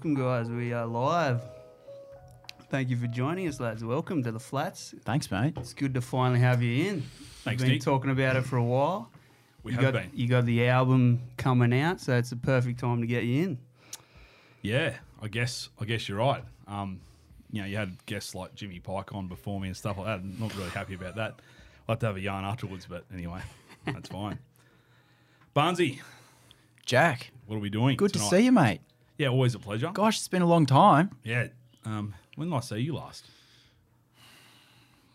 Welcome, guys. We are live. Thank you for joining us, lads. Welcome to the flats. Thanks, mate. It's good to finally have you in. Thanks, We've been Nick. talking about it for a while. We you have got, been. You got the album coming out, so it's the perfect time to get you in. Yeah, I guess I guess you're right. Um, you know, you had guests like Jimmy Pike on before me and stuff like that. I'm not really happy about that. I'll have to have a yarn afterwards, but anyway, that's fine. Barnsey, Jack, what are we doing? good tonight? to see you, mate. Yeah, always a pleasure. Gosh, it's been a long time. Yeah. Um, when did I see you last?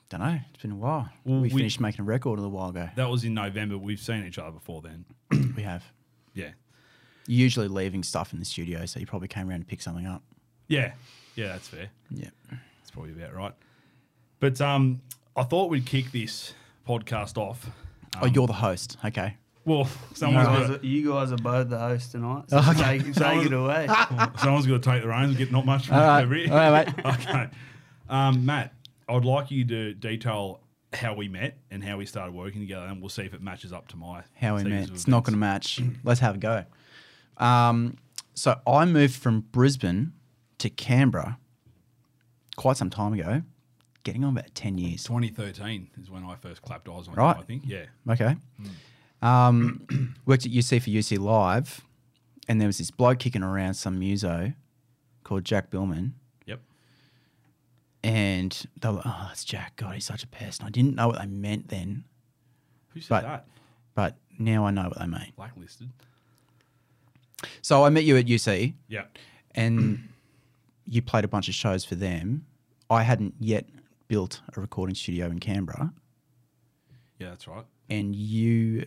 Don't know. It's been a while. Well, we, we- finished making a record a little while ago. That was in November. We've seen each other before then. we have. Yeah. You're usually leaving stuff in the studio, so you probably came around to pick something up. Yeah. Yeah, that's fair. Yeah. That's probably about right. But um, I thought we'd kick this podcast off. oh, you're the host. Okay. Well, You someone's guys, got are, you guys are both the hosts tonight. So Okay. take, take it away. Someone's got to take the reins and get not much from All right. over here. All right, mate. okay. Um, Matt, I'd like you to detail how we met and how we started working together, and we'll see if it matches up to my How we sequence met. of It's not going to events. match. Let's have a go. Um, so I moved from Brisbane to Canberra quite some time ago, getting on about 10 years. 2013 is when I first clapped eyes on Right. you, I think. Yeah. Okay. Um, worked at UC for UC Live, and there was this bloke kicking around some muso called Jack Biilmann, Yep. and they were like, "Oh, that's Jack. God, he's such a pest." And I didn't know what they meant then, Who said But- that? but now I know what they mean. Blacklisted. So I met you at UC, Yeah. and you played a bunch of shows for them. I hadn't yet built a recording studio in Canberra, Yeah, that's right. and you.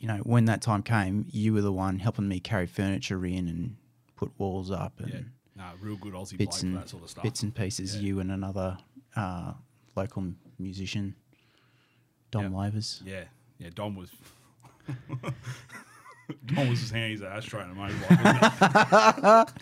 You know, when that time came, you were the one helping me carry furniture in and put walls up and Yeah. No, real good Aussie bloke bits and that sort of stuff. bits and pieces. Yeah. You and another uh, local musician, Dom Yep. Lavers. Yeah. Yeah, Dom was. Dom was just handing his ashtray in a motorbike.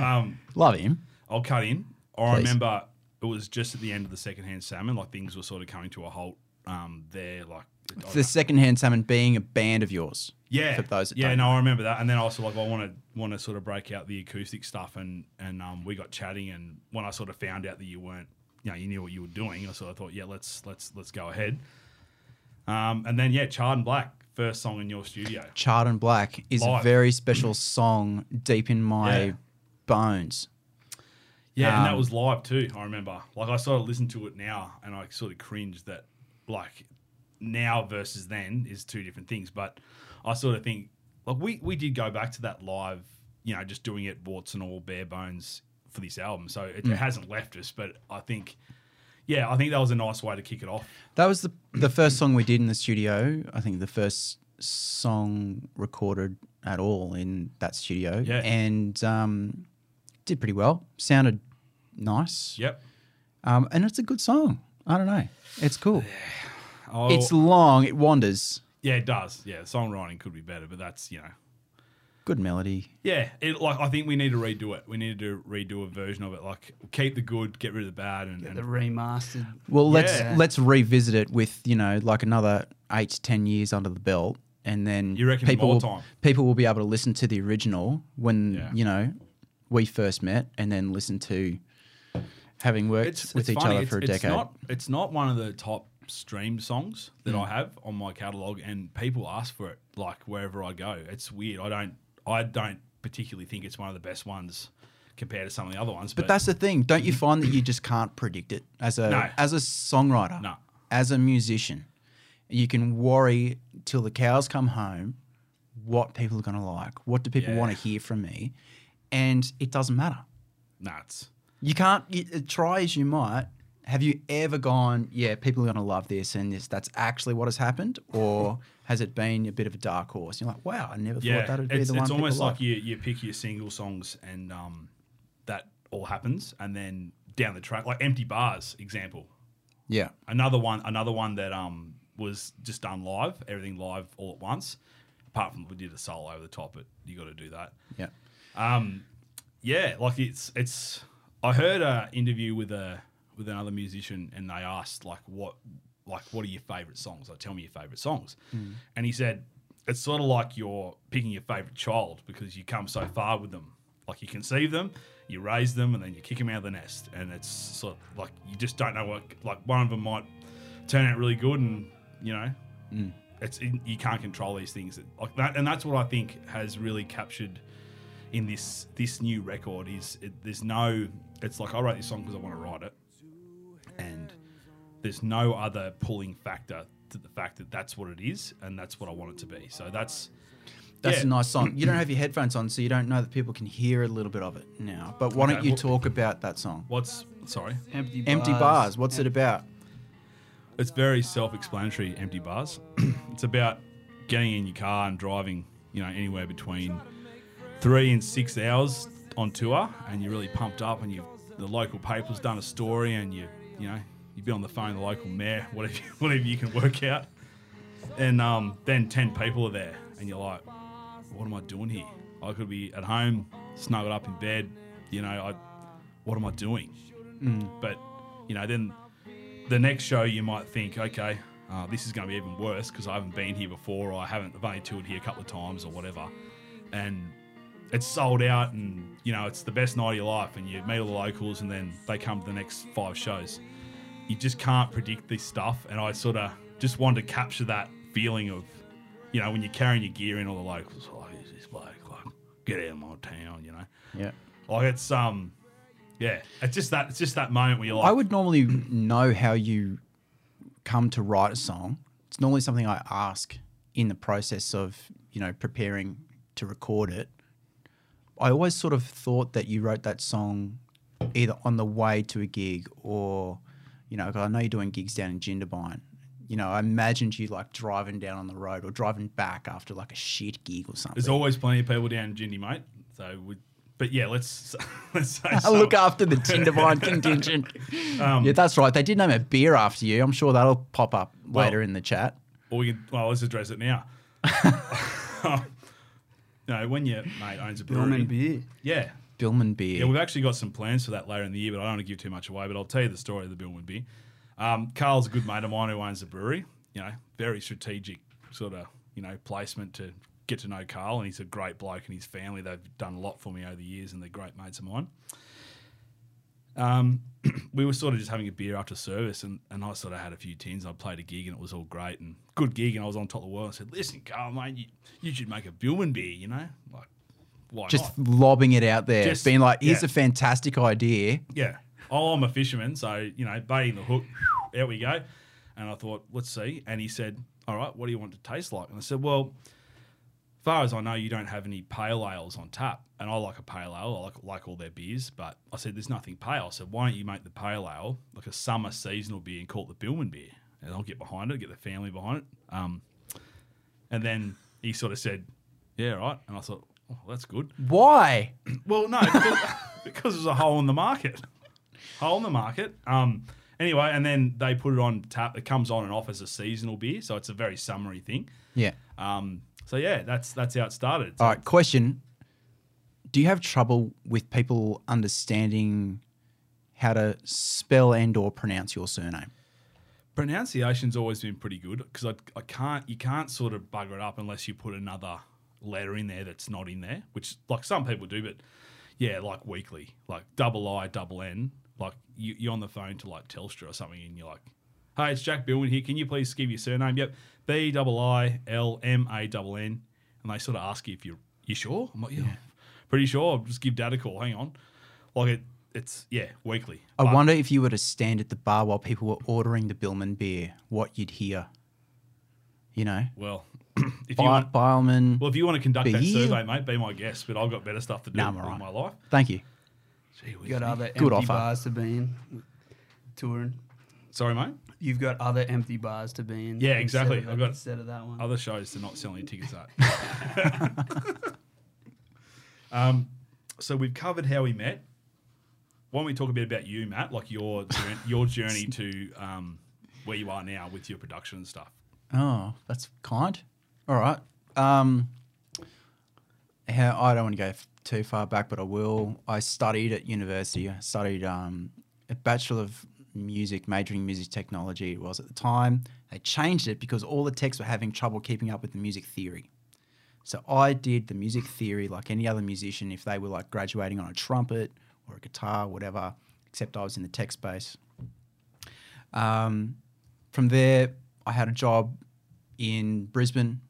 um, Love him. I'll cut in. I Please. remember it was just at the end of the secondhand salmon, like things were sort of coming to a halt um, there. Like, The secondhand salmon being a band of yours. yeah, For those that yeah, no. I remember that. And then I was like, I want to want to sort of break out the acoustic stuff, and and um, we got chatting. And when I sort of found out that you weren't, you know, you knew what you were doing, I sort of thought, yeah, let's let's let's go ahead. Um, and then yeah, Charred and Black, first song in your studio. Charred and Black is Live. a very special song deep in my Yeah. bones. Yeah, and that Um, was live too. I remember. Like I sort of listened to it now, and I sort of cringed that like now versus then is two different things. But I sort of think like we we did go back to that live, you know, just doing it warts and all bare bones for this album. So it, Mm. it hasn't left us. But I think, yeah, I think that was a nice way to kick it off. That was the the first song we did in the studio. I think the first song recorded at all in that studio. Yeah. And um, did pretty well. Sounded nice. Yep. Um, and it's a good song. I don't know. It's cool. Oh, It's long. It wanders. yeah, it does. Yeah, the songwriting could be better, but that's you know. Good melody. Yeah, it, like I think we need to redo it. We need to redo a version of it. Like keep the good, get rid of the bad, and, Get and the remastered. Well, let's Yeah. let's revisit it with you know like another eight to ten years under the belt, and then You reckon people more will, time? people will be able to listen to the original when Yeah. you know we first met, and then listen to having worked with each funny. other for a decade. It's not, it's not one of the top streamed songs that Hmm. I have on my catalog, and people ask for it like wherever I go. It's weird. I don't I don't particularly think it's one of the best ones compared to some of the other ones. but that's the thing. Don't you find that you just can't predict it as a No. as a songwriter, No. as a musician? You can worry till the cows come home what people are going to like. What do people Yeah. want to hear from me? And it doesn't matter. nuts. You can't you, try as you might. Have you ever gone? Yeah, people are going to love this, and this that's actually what has happened, or has it been a bit of a dark horse? You're like, wow, I never Yeah, thought that'd be it's, the one. it's almost like like you you pick your single songs and um that all happens, and then down the track, like Empty Bars example. yeah, Another one, another one that um was just done live, everything live all at once. Apart from we did a solo over the top, but you got to do that. yeah. Um, yeah, like it's it's. I heard an interview with a with another musician, and they asked like, what like what are your favorite songs? Like, tell me your favorite songs. Hmm. And he said it's sort of like you're picking your favorite child because you come so far with them. Like you conceive them, you raise them, and then you kick them out of the nest, and it's sort of like you just don't know what. Like one of them might turn out really good, and you know, hmm. it's you can't control these things like that, and that's what I think has really captured in this this new record is it, there's no. It's like I wrote this song because I want to write it, there's no other pulling factor to the fact that that's what it is and that's what I want it to be. So that's That's yeah. a nice song. You don't have your headphones on, so you don't know that people can hear a little bit of it now. But why don't you well- talk about that song? What's sorry? Empty bars. Empty bars. What's it about? It's very self-explanatory. Empty bars. it's about getting in your car and driving. You know, anywhere between three and six hours on tour, and you're really pumped up, and you the local paper's done a story, and you you know you've been on the phone the local mayor, whatever whatever you can work out, and um, then ten people are there, and you're like, what am I doing here? I could be at home, snuggled up in bed. You know, I what am I doing? But you know, then the next show you might think, okay, uh, this is going to be even worse because I haven't been here before, or I haven't, I've only toured here a couple of times, or whatever, and it's sold out, and you know it's the best night of your life, and you meet all the locals, and then they come to the next five shows. You just can't predict this stuff, and I sort of just wanted to capture that feeling of, you know, when you're carrying your gear in, all the locals, like, who's this bloke? Like, get out of my town, you know. Yeah. Like it's um, yeah, it's just that it's just that moment where you're like, I would normally know how you come to write a song. It's normally something I ask in the process of, you know, preparing to record it. I always sort of thought that you wrote that song either on the way to a gig or, you know, 'cause I know you're doing gigs down in Jindabyne. You know, I imagined you like driving down on the road or driving back after like a shit gig or something. There's always plenty of people down in Jindy, mate. So, we, but yeah, let's let's say I so. look after the Jindabyne contingent. Um, yeah, that's right. They did name a beer after you. I'm sure that'll pop up Well- later in the chat. Or we can, well, let's address it now. no, when your mate owns a brewery, Biilmann beer. yeah, Biilmann beer. yeah, we've actually got some plans for that later in the year, but I don't want to give too much away. But I'll tell you the story of the Biilmann beer. Um, Carl's a good mate of mine who owns the brewery. You know, very strategic sort of you know placement to get to know Carl, and he's a great bloke, and his family they've done a lot for me over the years, and they're great mates of mine. Um, we were sort of just having a beer after service, and, and I sort of had a few tins. I played a gig, and it was all great and good gig, and I was on top of the world. I said, "Listen, Carl, mate, you, you should make a Biilmann beer, you know, like why just not?" lobbing it out there, Just- being like, "Here's yeah. a fantastic idea." Yeah. Oh, I'm a fisherman, so you know, baiting the hook. Out we go. And I thought, let's see. And he said, "All right, what do you want to taste like?" And I said, "Well, as far as I know, you don't have any pale ales on tap, and I like a pale ale. I like like all their beers, but I said there's nothing pale. I said, why don't you make the pale ale like a summer seasonal beer and call it the Biilmann beer, and I'll get behind it, get the family behind it. Um, and then he sort of said, "Yeah, right." And I thought, oh, that's good. Why? Well, no, because, because there's a hole in the market. Hole in the market. Um. Anyway, and then they put it on tap. It comes on and off as a seasonal beer, so it's a very summery thing. Yeah. Um. So yeah, that's that's how it started. All right. Question: Do you have trouble with people understanding how to spell and/or pronounce your surname? Pronunciation's always been pretty good because I, I can't you can't sort of bugger it up unless you put another letter in there that's not in there, which like some people do, but yeah, like weekly, like double I, double N, like you, you're on the phone to like Telstra or something, and you're like, "Hey, it's Jack Biilmann here. Can you please give your surname?" Yep, B double I L M A double N, and they sort of ask you if you're you sure. I'm like, yeah, pretty sure. I'll just give Dad a call. Hang on, like it, it's yeah, weekly. I But- wonder if you were to stand at the bar while people were ordering the Billman beer, what you'd hear. You know, Well, if you want, Bileman. Well, if you want to conduct that Beer? survey, mate, be my guest. But I've got better stuff to do Nah, I'm with alright. my life. Thank you. Gee whiz, You got Nick. other Good empty offer. bars to be in. Touring. Sorry, mate. You've got other empty bars to be in. Yeah, instead exactly. of- I've got- instead of that one. Other shows to not selling tickets at. um, so we've covered how we met. Why don't we talk a bit about you, Matt? Like your journey, your journey to um, where you are now with your production and stuff. Oh, that's kind. All right. Um, I don't want to go f- too far back, but I will. I studied at university. I studied um, a bachelor of music, majoring in music technology. It was at the time. They changed it because all the techs were having trouble keeping up with the music theory. So I did the music theory like any other musician if they were like graduating on a trumpet or a guitar, whatever, except I was in the tech space. Um, from there, I had a job in Brisbane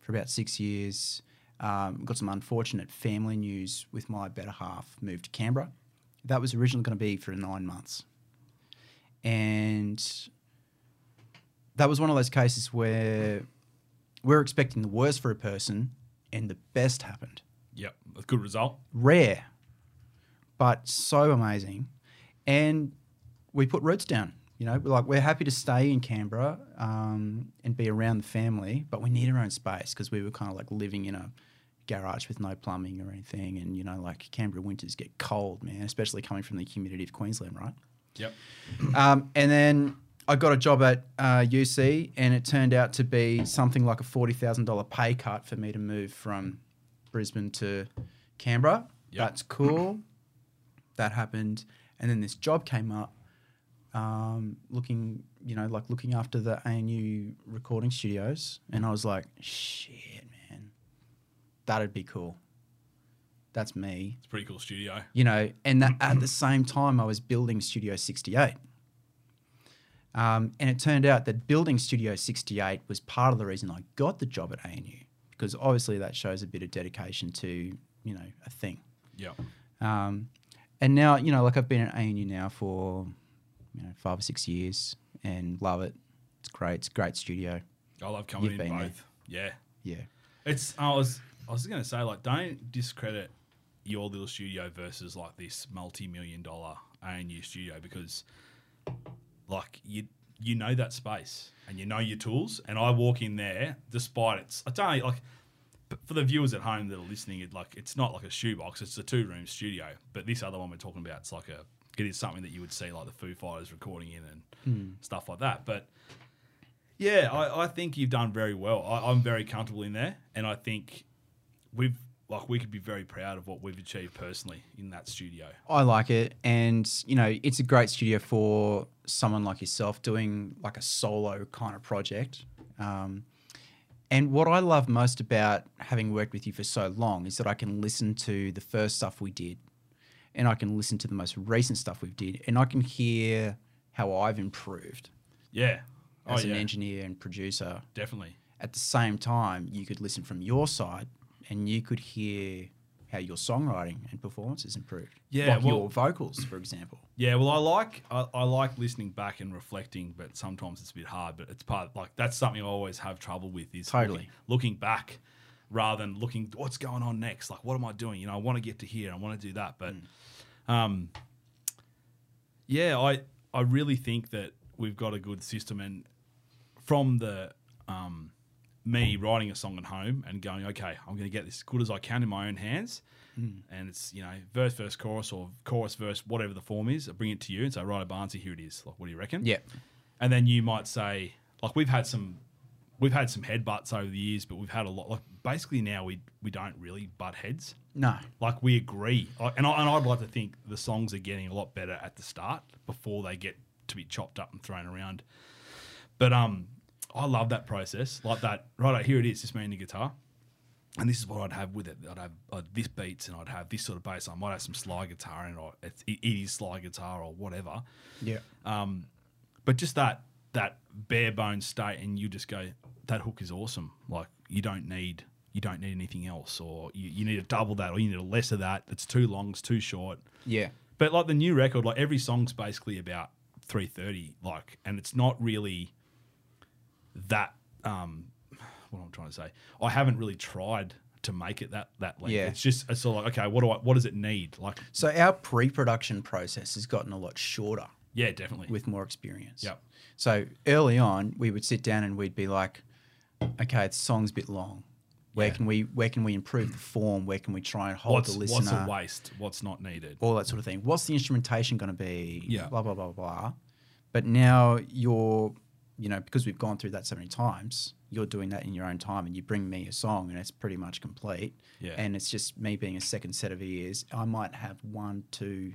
for about six years. Um, got some unfortunate family news with my better half. Moved to Canberra. That was originally going to be for nine months, and that was one of those cases where we're expecting the worst for a person, and the best happened. Yep, a good result. Rare, but so amazing, and we put roots down. You know, like we're happy to stay in Canberra um, and be around the family, but we need our own space because we were kind of like living in a garage with no plumbing or anything, and you know, like Canberra winters get cold, man, especially coming from the humidity of Queensland, right? Yep. Um, and then I got a job at uh, UC, and it turned out to be something like a forty thousand dollar pay cut for me to move from Brisbane to Canberra. Yep. That's cool. that happened, and then this job came up, um, looking, you know, like looking after the ANU recording studios, and I was like, shit, man, that'd be cool. That's me It's a pretty cool studio. you know, and that at the same time I was building Studio 68. Um, and it turned out that building Studio 68 was part of the reason I got the job at ANU because obviously that shows a bit of dedication to, you know, a thing. Yep. Um, and now, you know, like I've been at ANU now for, you know, five or six years and love it. It's great. It's a great studio. I love coming You've in been there. both. Yeah. Yeah. It's I was I was going to say like don't discredit your little studio versus like this multi-million dollar ANU studio because like you you know that space and you know your tools and I walk in there despite it's I don't know, like for the viewers at home that are listening it like it's not like a shoebox it's a two room studio but this other one we're talking about it's like a it is something that you would see like the Foo Fighters recording in and stuff like that but yeah, I, I think you've done very well. I, I'm very comfortable in there, and I think we've like we could be very proud of what we've achieved personally in that studio. I like it, and you know, it's a great studio for someone like yourself doing like a solo kind of project. Um, and what I love most about having worked with you for so long is that I can listen to the first stuff we did, and I can listen to the most recent stuff we've did, and I can hear how I've improved Yeah, as oh, an yeah, engineer and producer. definitely. At the same time, you could listen from your side, and you could hear how your songwriting and performance has improved. Yeah, like well- your vocals, for example. Yeah, well, I like I, I like listening back and reflecting, but sometimes it's a bit hard. But it's part like that's something I always have trouble with is Totally. looking, looking back rather than looking what's going on next. Like, what am I doing? You know, I want to get to here, I want to do that, but um, yeah, I I really think that we've got a good system, and from the um, me writing a song at home and going, okay, I'm going to get this as good as I can in my own hands. And it's, you know, verse, verse, chorus, or chorus, verse, whatever the form is. I bring it to you and say, right, Barnsley, here it is. Like, what do you reckon? Yeah. And then you might say, like, we've had some. We've had some headbutts over the years, but we've had a lot. Like basically now we we don't really butt heads. No. Like we agree, and I, and I'd like to think the songs are getting a lot better at the start before they get to be chopped up and thrown around. But um, I love that process. Like that, right? Here it is, just me and the guitar, and this is what I'd have with it. I'd have uh, this beats, and I'd have this sort of bass. I might have some slide guitar, and or it's, it, it is slide guitar or whatever. Yeah. Um, but just that that bare bones state, and you just go, that hook is awesome. Like you don't need you don't need anything else, or you, you need to double that, or you need a less of that. It's too long, it's too short. Yeah. But like the new record, like every song's basically about three thirty, like, and it's not really that. Um, what am I trying to say? I haven't really tried to make it that that length. Yeah. It's just it's sort of like, okay, what do I? What does it need? Like, So our pre-production process has gotten a lot shorter yeah, definitely. with more experience. Yep. So early on, we would sit down and we'd be like, okay, the song's a bit long. Where Yeah. can we where can we improve the form? Where can we try and hold what's the what's listener? a waste? What's not needed? all that sort of thing. What's the instrumentation going to be? Yeah. Blah blah blah blah. But now you're, you know, because we've gone through that so many times, you're doing that in your own time, and you bring me a song, and it's pretty much complete. Yeah. And it's just me being a second set of ears. I might have one, two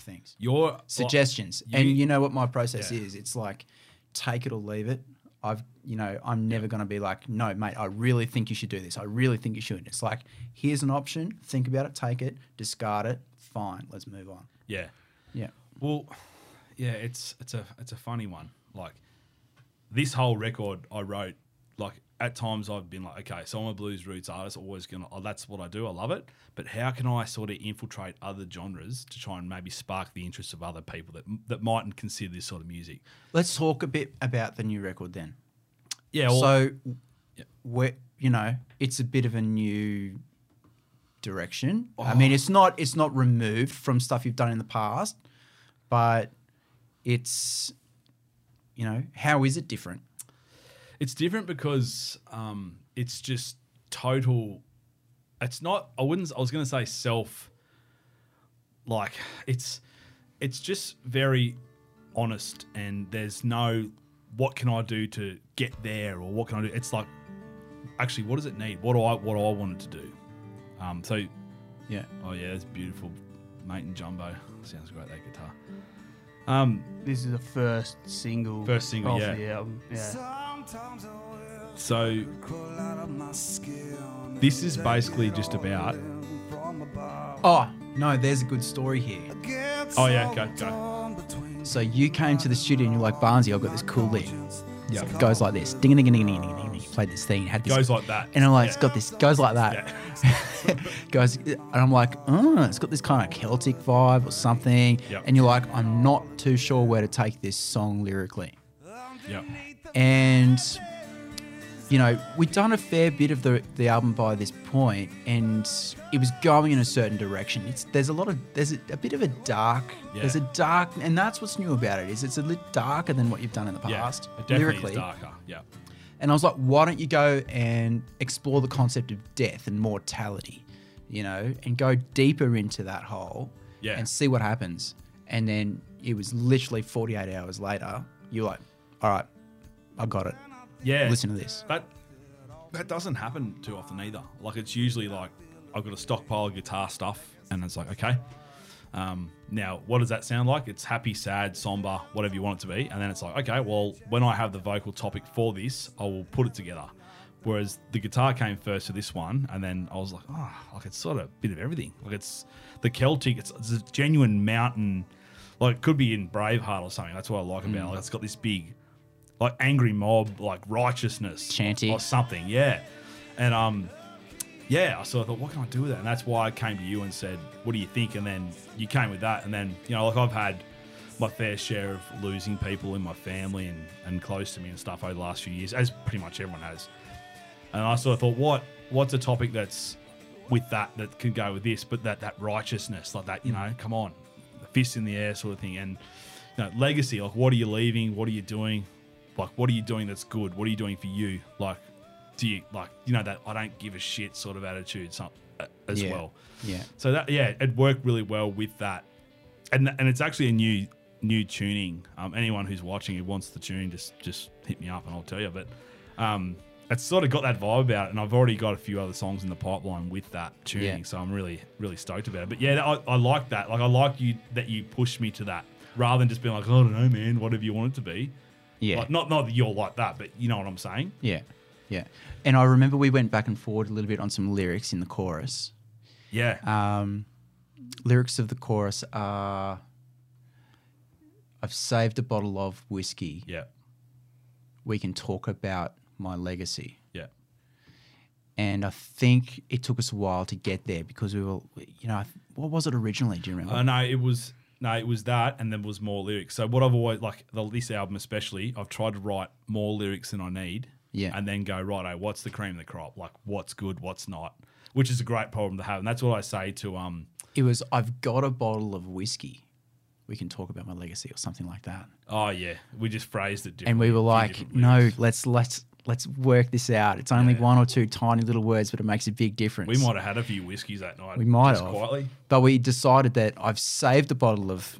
things, Your uh, suggestions, you- and you know what my process Yeah. is. It's like take it or leave it. I've you know I'm never going to be like, no, mate, I really think you should do this. I really think you should. It's like here's an option. Think about it. Take it. Discard it. Fine. Let's move on. Yeah. Yeah. Well, yeah, it's it's a it's a funny one. Like this whole record I wrote, like at times I've been like, okay, so I'm a blues roots artist, always gonna oh, that's what I do, I love it. But how can I sort of infiltrate other genres to try and maybe spark the interest of other people that that mightn't consider this sort of music? Let's talk a bit about the new record then. Yeah, well, so, Yeah. where you know, it's a bit of a new direction. I Oh. mean, it's not it's not removed from stuff you've done in the past, but it's you know, how is it different? It's different because um, it's just total. It's not. I wouldn't. I was going to say self. Like it's, it's just very honest, and there's no. What can I do to get there, or what can I do? It's like, actually, what does it need? What do I? What I want it to do? Um. So, Yeah. oh yeah, it's beautiful, mate and jumbo. Sounds great that guitar. Um. This is the first single. First single, off yeah. the album. Yeah. So this is basically just about. Oh, no, there's a good story here. Oh yeah, go go. So you came to the studio and you're like, Barnsey, I've got this cool lick. Yeah. It goes like this. Ding ding ding ding ding ding ding. ding. Played this thing, had this Goes like that. And I'm like, Yeah. it's got this goes like that. goes and I'm like, oh, it's got this kind of Celtic vibe or something. Yep. And you're like, I'm not too sure where to take this song lyrically. Yeah. And you know, we'd done a fair bit of the the album by this point, and it was going in a certain direction. It's there's a lot of there's a, a bit of a dark. Yeah. There's a dark, and that's what's new about it is it's a little darker than what you've done in the Yeah. past It definitely lyrically. is darker. Yeah. And I was like, why don't you go and explore the concept of death and mortality, you know, and go deeper into that hole Yeah. and see what happens. And then it was literally 48 hours later, you're like, all right, I got it. Yeah. Listen to this. That that doesn't happen too often either. Like it's usually like I've got a stockpile of guitar stuff, and it's like okay. Um, now, what does that sound like? It's happy, sad, somber, whatever you want it to be, and then it's like okay, well, when I have the vocal topic for this, I will put it together. Whereas the guitar came first to this one, and then I was like, oh, like it's sort of a bit of everything. Like it's the Celtic, it's, it's a genuine mountain. Like it could be in Braveheart or something. That's what I like about it. Like it's got this big like angry mob, like righteousness, Chanty. or something. Yeah, and um, yeah. So I thought, what can I do with that? And that's why I came to you and said, what do you think? And then you came with that, and then you know, like I've had my fair share of losing people in my family and and close to me and stuff over the last few years, as pretty much everyone has. And I sort of thought, what what's a topic that's with that that can go with this, but that that righteousness, like that, you know, come on, the fist in the air sort of thing, and you know, legacy. Like, what are you leaving? What are you doing? Like, what are you doing that's good? What are you doing for you? Like, do you like you know that I don't give a shit sort of attitude, some, as Yeah. well. Yeah. So that yeah, it worked really well with that, and and it's actually a new new tuning. Um, anyone who's watching who wants the tune, just just hit me up and I'll tell you. But um, it's sort of got that vibe about it, and I've already got a few other songs in the pipeline with that tuning. Yeah. So I'm really really stoked about it. But yeah, I, I like that. Like I like you that you pushed me to that rather than just being like, I don't know, man, whatever you want it to be. Yeah. Like, not not that you're like that, but you know what I'm saying. Yeah. Yeah. And I remember we went back and forward a little bit on some lyrics in the chorus. Yeah. Um, lyrics of the chorus are I've saved a bottle of whiskey. yeah. We can talk about my legacy. Yeah. And I think it took us a while to get there because we were, you know, what was it originally? Do you remember? Uh, no, it was no, it was that, and then was more lyrics. So what I've always like the, this album especially, I've tried to write more lyrics than I need. Yeah. and then go right. Oh, what's the cream of the crop? Like what's good, what's not, which is a great problem to have, and that's what I say to um. it was I've got a bottle of whiskey. We can talk about my legacy or something like that. Oh yeah, we just phrased it differently. And we were like, no, let's let's let's work this out. It's only Yeah. one or two tiny little words, but it makes a big difference. We might have had a few whiskeys that night. We might just have. quietly. But we decided that I've saved a bottle of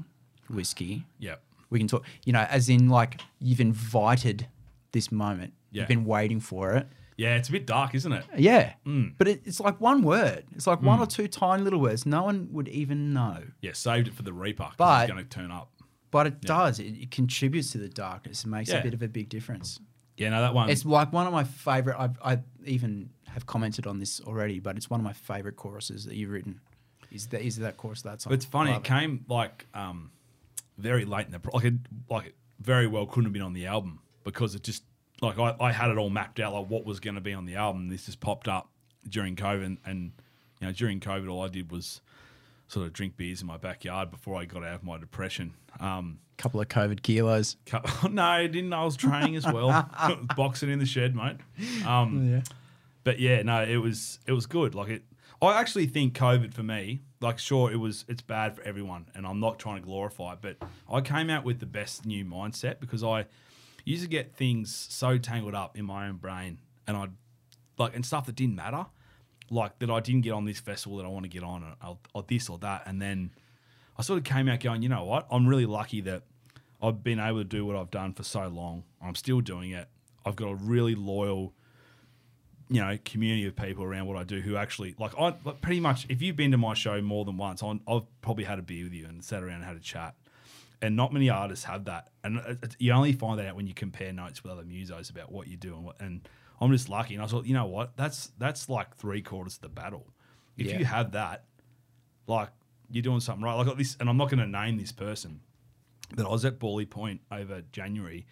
whiskey. Yep. We can talk, you know, as in like you've invited this moment. Yeah. You've been waiting for it. Yeah, it's a bit dark, isn't it? Yeah. Mm. But it, it's like one word. It's like one or two tiny little words. No one would even know. Yeah, saved it for the Reaper. But- it's going to turn up. But it does. It, it contributes to the darkness. It makes Yeah. a bit of a big difference. Yeah, no, that one. It's like one of my favorite. I've, I even have commented on this already, but it's one of my favorite choruses that you've written. Is that is that chorus that song? It's funny. Love It came like um, very late in the pro- like it like it very well couldn't have been on the album because it just like I, I had it all mapped out like what was going to be on the album. This just popped up during COVID, and, and you know during COVID, all I did was sort of drink beers in my backyard before I got out of my depression. Um, couple of COVID kilos. cu- no, I didn't. I was training as well, boxing in the shed, mate. Um, Yeah. but yeah, no, it was it was good. Like it, I actually think COVID for me, like sure it was it's bad for everyone, and I'm not trying to glorify it, but I came out with the best new mindset because I used to get things so tangled up in my own brain, and I'd like and stuff that didn't matter, like that I didn't get on this festival that I want to get on, or, or this or that, and then I sort of came out going, you know what, I'm really lucky that I've been able to do what I've done for so long. I'm still doing it. I've got a really loyal you know community of people around what I do who actually like I like pretty much if you've been to my show more than once I- I've probably had a beer with you and sat around and had a chat and not many artists have that and uh, it- you only find that out when you compare notes with other musos about what you do and what and I'm just lucky and I thought you know what that's that's like three quarters of the battle if Yeah. you have that like you're doing something right like this and I'm not going to name this person but I was at Bawley Point over January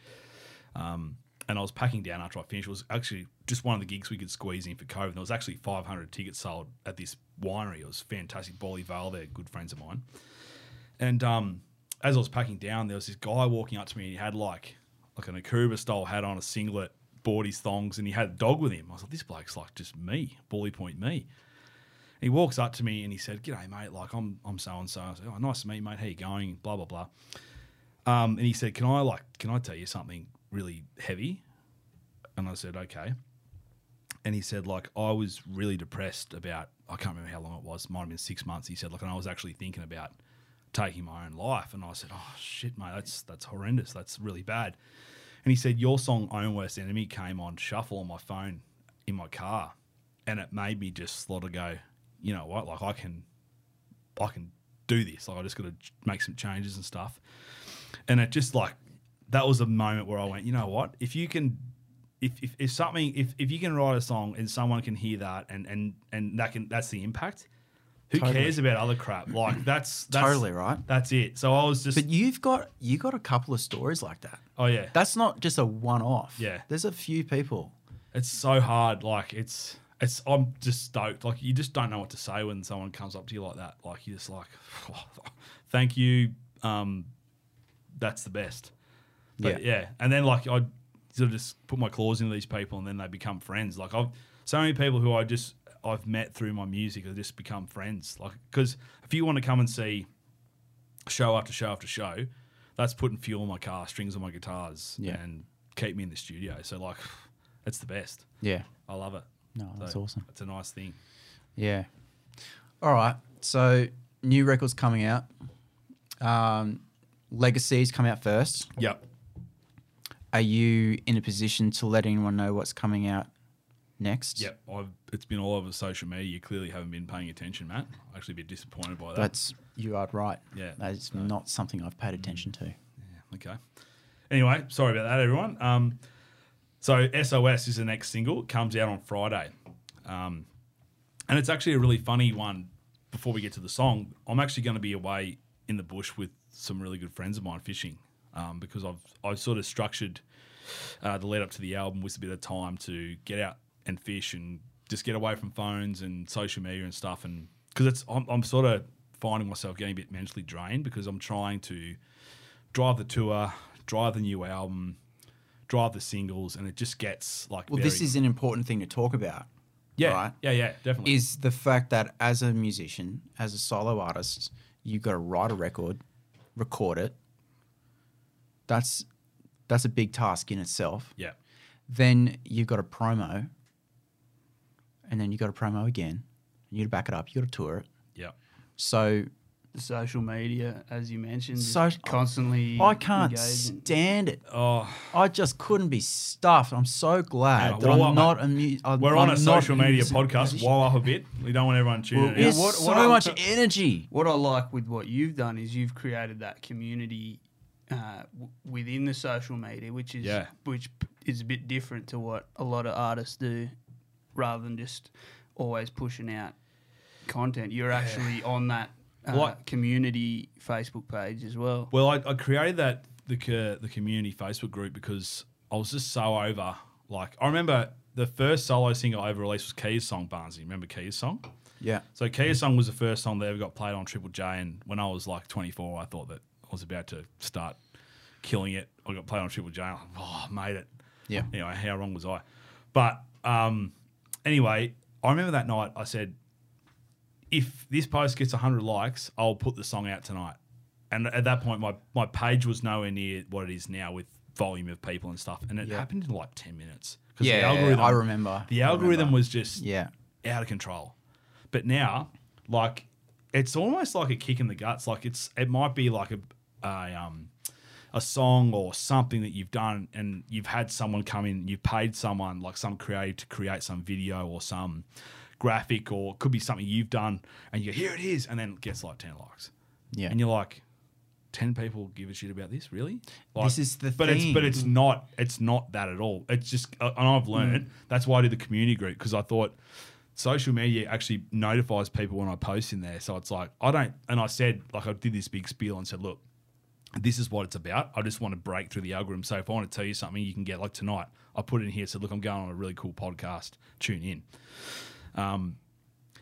um, and I was packing down after I finished. It was actually just one of the gigs we could squeeze in for COVID. And There was actually 500 tickets sold at this winery. It was fantastic. Bawley Vale, they're good friends of mine. And um, as I was packing down, there was this guy walking up to me and he had like like an Akubra style hat on, a singlet, bought his thongs, and he had a dog with him. I was like, this bloke's like just me, Bawley Point me. He walks up to me and he said, G'day, mate. Like, I'm I'm so and so. I said, Oh, nice to meet you, mate. How you going? Blah, blah, blah. Um, and he said, "Can I like, can I tell you something really heavy?" And I said, "Okay." And he said, "Like, I was really depressed about. I can't remember how long it was. Might have been six months." He said, "Like, and I was actually thinking about taking my own life." And I said, "Oh shit, mate, that's that's horrendous. That's really bad." And he said, "Your song Own Worst Enemy came on shuffle on my phone in my car, and it made me just sort of go, you know what? Like, I can, I can do this. Like, I just got to make some changes and stuff." and it just like that was a moment where I went, you know what? If you can, if if, if something, if if you can write a song and someone can hear that and and and that can that's the impact. Who Totally. cares about other crap? Like that's, that's Totally right. That's it. So I was just, But you've got you got a couple of stories like that. oh yeah, That's not just a one off. Yeah. There's a few people. it's so hard. Like it's it's I'm just stoked. Like you just don't know what to say when someone comes up to you like that. Like you're just like, thank you. Um, that's the best. But Yeah. yeah. And then like I sort of just put my claws into these people and then they become friends. Like I've so many people who I just I've met through my music have just become friends. Like because if you want to come and see show after show after show, that's putting fuel in my car, strings on my guitars, Yeah. and keep me in the studio. So like it's the best. Yeah. I love it. No, that's So awesome. It's a nice thing. Yeah. All right. So new records coming out. Um, Legacies come out first. Yep. Are you in a position to let anyone know what's coming out next? Yep. I've it's been all over social media. You clearly haven't been paying attention, Matt. I'm actually a bit disappointed by that. That's you are right. Yeah. That is not something I've paid attention to. Okay. Anyway, sorry about that, everyone. Um, so SOS is the next single. It comes out on Friday, um, and it's actually a really funny one. Before we get to the song, I'm actually going to be away in the bush with some really good friends of mine fishing, um, because I've I've sort of structured uh, the lead up to the album with a bit of time to get out and fish and just get away from phones and social media and stuff. And because it's I'm, I'm sort of finding myself getting a bit mentally drained because I'm trying to drive the tour, drive the new album, drive the singles, and it just gets like. Well, very- this is an important thing to talk about. yeah, right. yeah, yeah, definitely. Is the fact that as a musician, as a solo artist, you've got to write a record, record it. That's that's a big task in itself. yeah, Then you've got a promo, and then you got a promo again. and You got to back it up. You got to tour it. yeah, So The social media, as you mentioned, So- constantly. I can't engaging. stand it. Oh, I just couldn't be stuffed. I'm so glad Yeah, that well, I'm not a we're on I'm a social media music- podcast. Wall up a bit. We don't want everyone tuning Well, in. It's What- so what I- much energy. What I like with what you've done is you've created that community uh, w- within the social media, which is Yeah. which is a bit different to what a lot of artists do, rather than just always pushing out content. You're actually on that uh, Like- community Facebook page as well. Well, I, I created that the co- the community Facebook group because I was just so over. Like I remember the first solo single I ever released was Kia's song Barnesy. Remember Kia's song? Yeah. So Kia's song was the first song that ever got played on Triple J, and when I was like 24, I thought that I was about to start killing it. I got played on Triple J. I'm like, oh, I made it. Yeah. Anyway, how wrong was I? But um, anyway, I remember that night I said, if this post gets 100 likes, I'll put the song out tonight. And at that point, my, my page was nowhere near what it is now with volume of people and stuff. And it Yeah. happened in like 10 minutes. 'Cause Yeah, I remember. The algorithm remember. was just Yeah. out of control. But now, like, it's almost like a kick in the guts. Like it's it might be like a, a um a song or something that you've done and you've had someone come in, you've paid someone like some creative to create some video or some graphic or it could be something you've done and you go, here it is, and then it gets like ten likes. Yeah. And you're like, ten people give a shit about this, really? Like, This is the but it's but it's not it's not that at all. It's just uh, and I've learned that's why I did the community group because I thought social media actually notifies people when I post in there. So it's like I don't and I said like I did this big spiel and said, look, this is what it's about. I just want to break through the algorithm. So if I want to tell you something, you can get like tonight. I put it in here. Said, look, I'm going on a really cool podcast. Tune in. Um,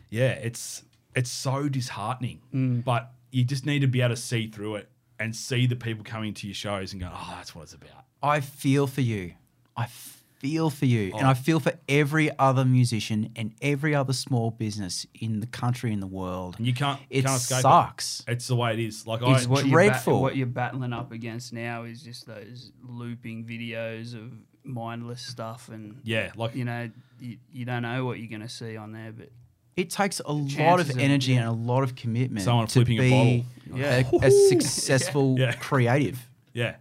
yeah, it's it's so disheartening, but you just need to be able to see through it and see the people coming to your shows and go, oh, that's what it's about. I feel for you. I feel for you. And Oh. I feel for every other musician and every other small business in the country in the world. And you can't, It can't escape sucks. it. It's the way it is. Like It's I, what- you're bat- dreadful. what you're battling up against now is just those looping videos of mindless stuff, and yeah, like you know, you, you don't know what you're going to see on there, but It takes a lot chances of of- energy yeah. and a lot of commitment Someone to flipping a be bottle. Yeah. a, a successful Yeah. creative. yeah,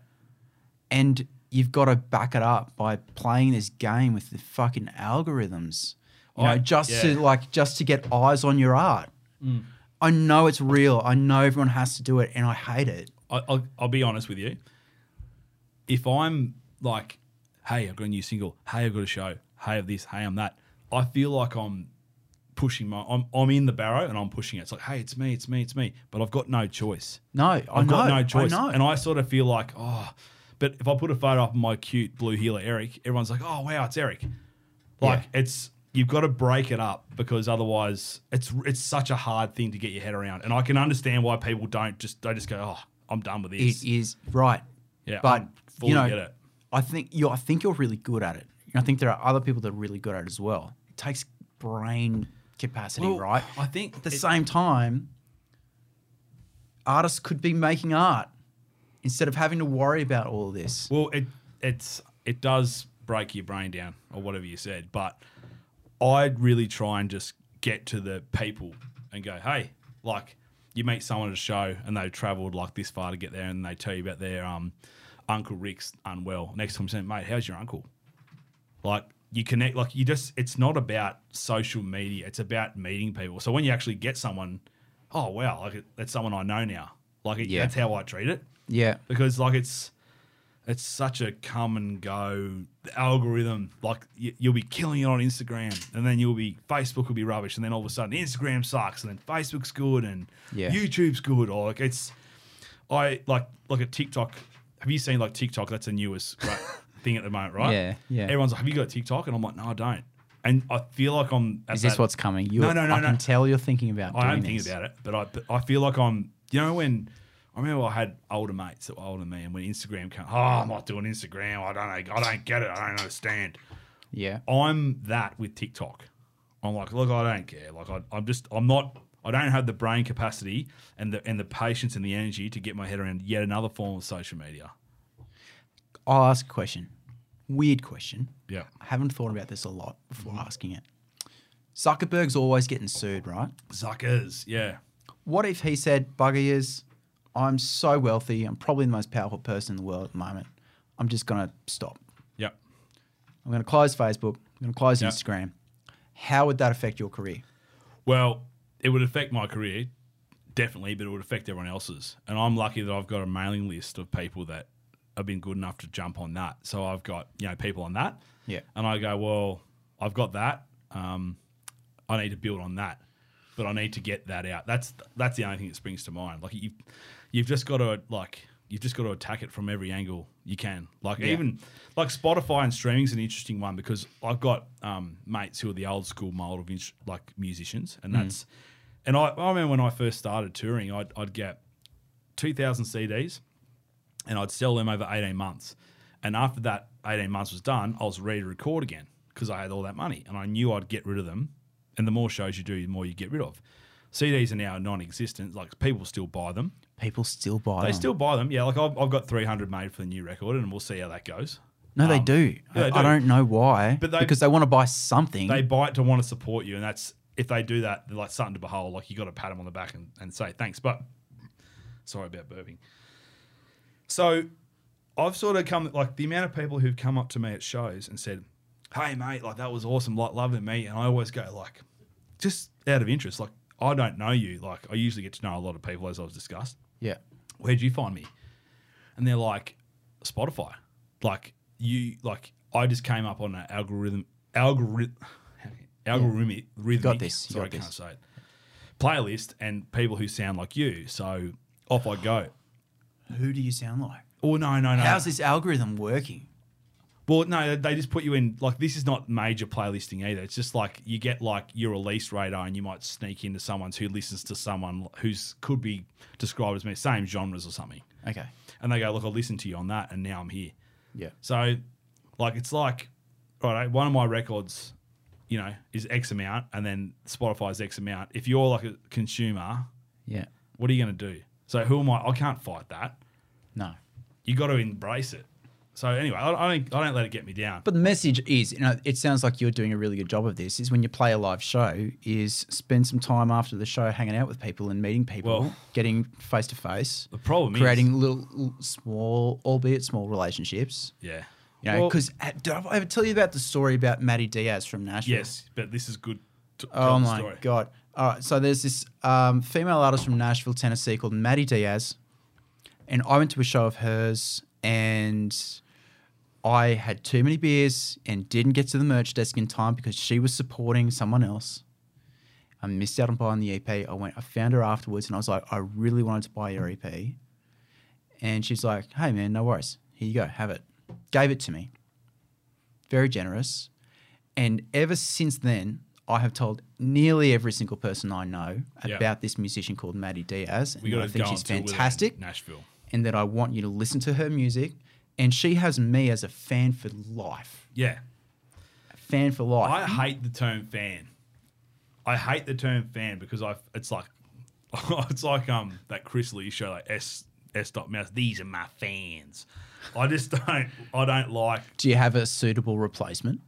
And you've got to back it up by playing this game with the fucking algorithms. You know, just yeah. to like just to get eyes on your art. Mm. I know it's real. I know everyone has to do it, and I hate it. I, I'll, I'll be honest with you. If I'm like, hey, I've got a new single. Hey, I've got a show. Hey, I've this. Hey, I'm that. I feel like I'm pushing my. I'm, I'm in the barrow and I'm pushing it. It's like, hey, it's me, it's me, it's me. But I've got no choice. No, I I've know. got no choice. I know. And I sort of feel like, oh, but if I put a photo up of my cute blue heeler Eric, everyone's like, oh wow, it's Eric. Like Yeah. it's you've got to break it up because otherwise it's it's such a hard thing to get your head around. And I can understand why people don't just they just go, oh, I'm done with this. it is right. yeah, but fully you know, get it. I think you. I think you're really good at it. I think there are other people that are really good at it as well. It takes brain capacity, Well, right? I think At the it- same time, artists could be making art instead of having to worry about all of this. Well, it it's it does break your brain down or whatever you said, but I'd really try and just get to the people and go, hey, like you meet someone at a show and they've travelled like this far to get there, and they tell you about their um uncle Rick's unwell. Next time, you say, mate, how's your uncle? Like you connect, like you just. It's not about social media. It's about meeting people. So when you actually get someone, oh wow, like that's someone I know now. Like it, Yeah. that's how I treat it Yeah, because like it's it's such a come and go the algorithm like you, you'll be killing it on instagram and then you'll be facebook will be rubbish and then all of a sudden instagram sucks and then facebook's good and Yeah. youtube's good or like it's i like like a tiktok have you seen like tiktok that's the newest great thing at the moment right Yeah, yeah. everyone's like have you got tiktok and i'm like no i don't and i feel like i'm is this that- what's coming? You, No, no, no, I no. can tell you're thinking about. I thinking this. about it, but I but I feel like I'm. You know when I remember I had older mates that were older than me, and when Instagram came, oh, I'm not doing Instagram. I don't. know. I don't get it. I don't understand. Yeah, I'm that with TikTok. I'm like, look, I don't care. Like, I, I'm just, I'm not. I don't have the brain capacity and the and the patience and the energy to get my head around yet another form of social media. I'll ask a question. Weird question. Yeah. I haven't thought about this a lot before asking it. Zuckerberg's always getting sued, right? Zuckers. Yeah. What if he said, Bugger ears, I'm so wealthy, I'm probably the most powerful person in the world at the moment. I'm just going to stop. Yep. I'm going to close Facebook. I'm going to close Yeah. Instagram. How would that affect your career? Well, it would affect my career, definitely, but it would affect everyone else's. And I'm lucky that I've got a mailing list of people that have been good enough to jump on that. So I've got you know people on that, Yeah. and I go, well, I've got that. Um, I need to build on that, but I need to get that out. That's that's the only thing that springs to mind. Like you, you've just got to like you've just got to attack it from every angle you can. Like Yeah. even like Spotify and streaming is an interesting one because I've got um, mates who are the old school mold of ins- like musicians, and that's and I, I remember when I first started touring, I'd, I'd get two thousand CDs, and I'd sell them over eighteen months, and after that eighteen months was done, I was ready to record again because I had all that money, and I knew I'd get rid of them, and the more shows you do, the more you get rid of. CDs are now non-existent. Like people still buy them. People still buy them. They them. still buy them. Yeah, like I've, I've got 300 made for the new record, and we'll see how that goes. No, they Um, do. yeah, they I, do. I don't know why. But they- because they want to buy something. They buy it to want to support you, and that's if they do that, they're like something to behold. Like you got to pat them on the back and, and say thanks. But sorry about burping. So I've sort of come like the amount of people who've come up to me at shows and said, "Hey mate, like that was awesome, like loving me," and I always go like, just out of interest, like I don't know you. Like I usually get to know a lot of people as I've discussed. Yeah. where'd you find me? And they're like, Spotify. Like you, like I just came up on an algorithm, algorithm, algorithmic, rhythmic. got this, Sorry, got I can't this. say it. Playlist and people who sound like you. So off I go. Who do you sound like? Oh no, no, no. How's this algorithm working? Well, no, they just put you in like this is not major playlisting either. It's just like you get like your release radar, and you might sneak into someone's who listens to someone who's could be described as me, same genres or something, Okay. and they go, "Look, I listened to you on that, and now I'm here." Yeah. So, like, it's like, right, one of my records, you know, is X amount, and then Spotify's X amount. If you're like a consumer, Yeah. what are you going to do? So, who am I? I can't fight that. No. You got to embrace it. So, anyway, I, I don't, I don't let it get me down. But the message is, you know, it sounds like you're doing a really good job of this. Is when you play a live show, is spend some time after the show hanging out with people and meeting people, Well- getting face to face, the problem creating is, little, little small, albeit small relationships. yeah, You know, Well, because did I ever tell you about the story about Maddie Diaz from Nashville? yes, but this is good. To Oh my story. god! All right, so there's this um, female artist from Nashville, Tennessee, called Maddie Diaz, and I went to a show of hers, and I had too many beers and didn't get to the merch desk in time because she was supporting someone else. I missed out on buying the EP. I went, I found her afterwards, and I was like, I really wanted to buy your EP, and she's like, Hey man, no worries. Here you go, have it. Gave it to me. Very generous. And ever since then, I have told nearly every single person I know Yeah. about this musician called Maddie Diaz. We and got I to think she's with fantastic Nashville. and that I want you to listen to her music. And she has me as a fan for life. Yeah, A fan for life. I hate the term fan. I hate the term fan because I it's like it's like um that Chris Lilley show like S S dot mouse. These are my fans. I just don't I don't like Do you have a suitable replacement?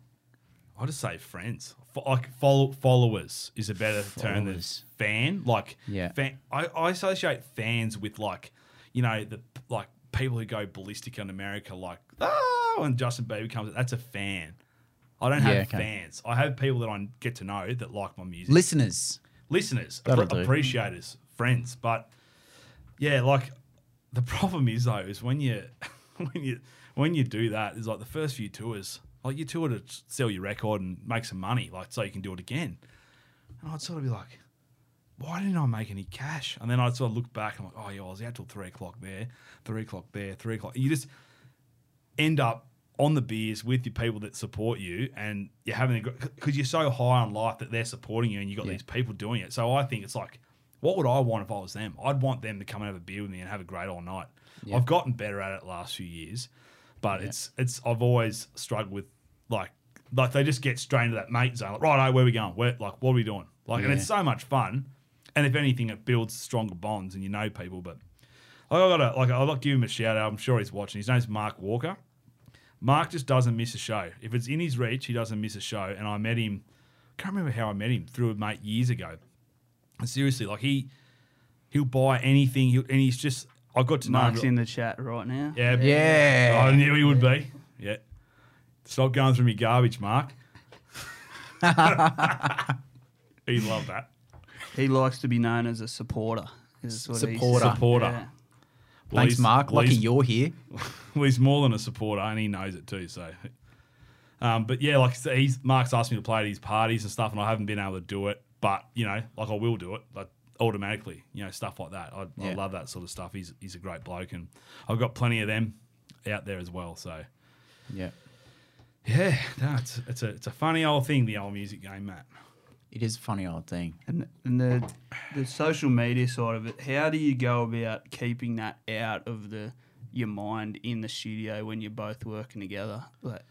I just say friends. Fo- Like follow, followers is a better term than fan. Like Yeah. fan, I, I associate fans with like you know the like people who go ballistic in America. Like oh, when Justin Bieber comes, that's a fan. I don't have Yeah, okay. fans. I have people that I get to know that like my music. Listeners. Listeners, appre- appreciators, friends. But yeah, like the problem is though is when you when you when you do that is like the first few tours, like you tour to sell your record and make some money, like so you can do it again. And I'd sort of be like, why didn't I make any cash? And then I'd sort of look back and I'm like, oh yeah, I was out till three o'clock there, three o'clock there, three o'clock. You just end up on the beers with your people that support you and you're having a because you're so high on life that they're supporting you and you got Yeah. these people doing it. So I think it's like, what would I want if I was them? I'd want them to come and have a beer with me and have a great all night. Yeah. I've gotten better at it the last few years, but it's it's I've always struggled with like like they just get straight into that mate zone. Like, right, where are we going? Where like what are we doing? Like, and it's so much fun. And if anything, it builds stronger bonds and you know people. But I gotta like I'll give him a shout out. I'm sure he's watching. His name's Mark Walker. Mark just doesn't miss a show. If it's in his reach, he doesn't miss a show. And I met him. I can't remember how I met him through a mate years ago. And seriously, like he he'll buy anything. He'll, and he's just I got to know Mark's him. in the chat right now. Yeah, Yeah. Oh, I knew he would be. Yeah. Stop going through me garbage, Mark. he loved that. He likes to be known as a supporter. Is what Supporter. says. Supporter. Yeah. Well, Thanks, Mark. well, Lucky he's- you're here. well, he's more than a supporter, and he knows it too. So, um, but yeah, like he's Mark's asked me to play at his parties and stuff, and I haven't been able to do it. But you know, like I will do it, like automatically. You know, stuff like that. I, I love that sort of stuff. He's he's a great bloke, and I've got plenty of them out there as well. So Yeah. yeah, no, it's it's a it's a funny old thing, the old music game, Matt. It is a funny old thing. And, and the the social media side of it, how do you go about keeping that out of the your mind in the studio when you're both working together? Like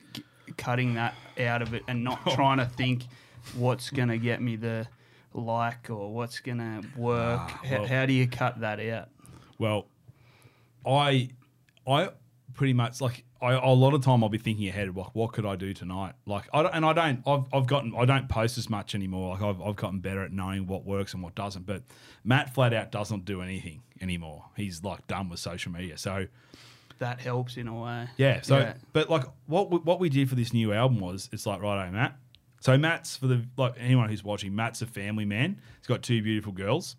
cutting that out of it and not trying to think what's gonna get me the like or what's gonna work. Ah, how, well- how do you cut that out? Well, I I pretty much like I, a lot of time I'll be thinking ahead. Like, what could I do tonight? Like, I don't, and I don't. I've, I've gotten. I don't post as much anymore. Like, I've, I've gotten better at knowing what works and what doesn't. But Matt flat out doesn't do anything anymore. He's like done with social media. So That helps in a way. yeah. So, Yeah. but like what we, what we did for this new album was it's like right, Matt. So Matt's for the like anyone who's watching. Matt's a family man. He's got two beautiful girls,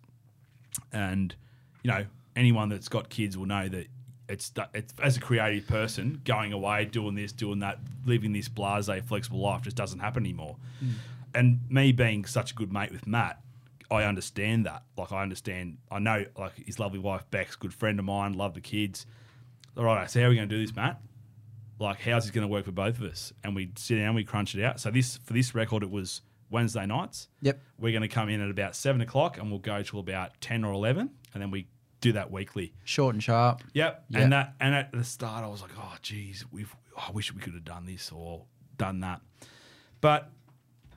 and you know anyone that's got kids will know that it's it's as a creative person going away doing this, doing that, living this blase, flexible life just doesn't happen anymore. Mm. And me being such a good mate with Matt, I understand that. Like I understand. I know like his lovely wife Beck's good friend of mine. Love the kids. All right, so how are we going to do this, Matt? Like, how's this going to work for both of us? And we sit down, we crunch it out. So this for this record, it was Wednesday nights. Yep. We're going to come in at about seven o'clock, and we'll go till about ten or eleven, and then we do that weekly. Short and sharp. Yep. Yep. And that and at the start, I was like, oh, geez, we've. I wish we could have done this or done that. But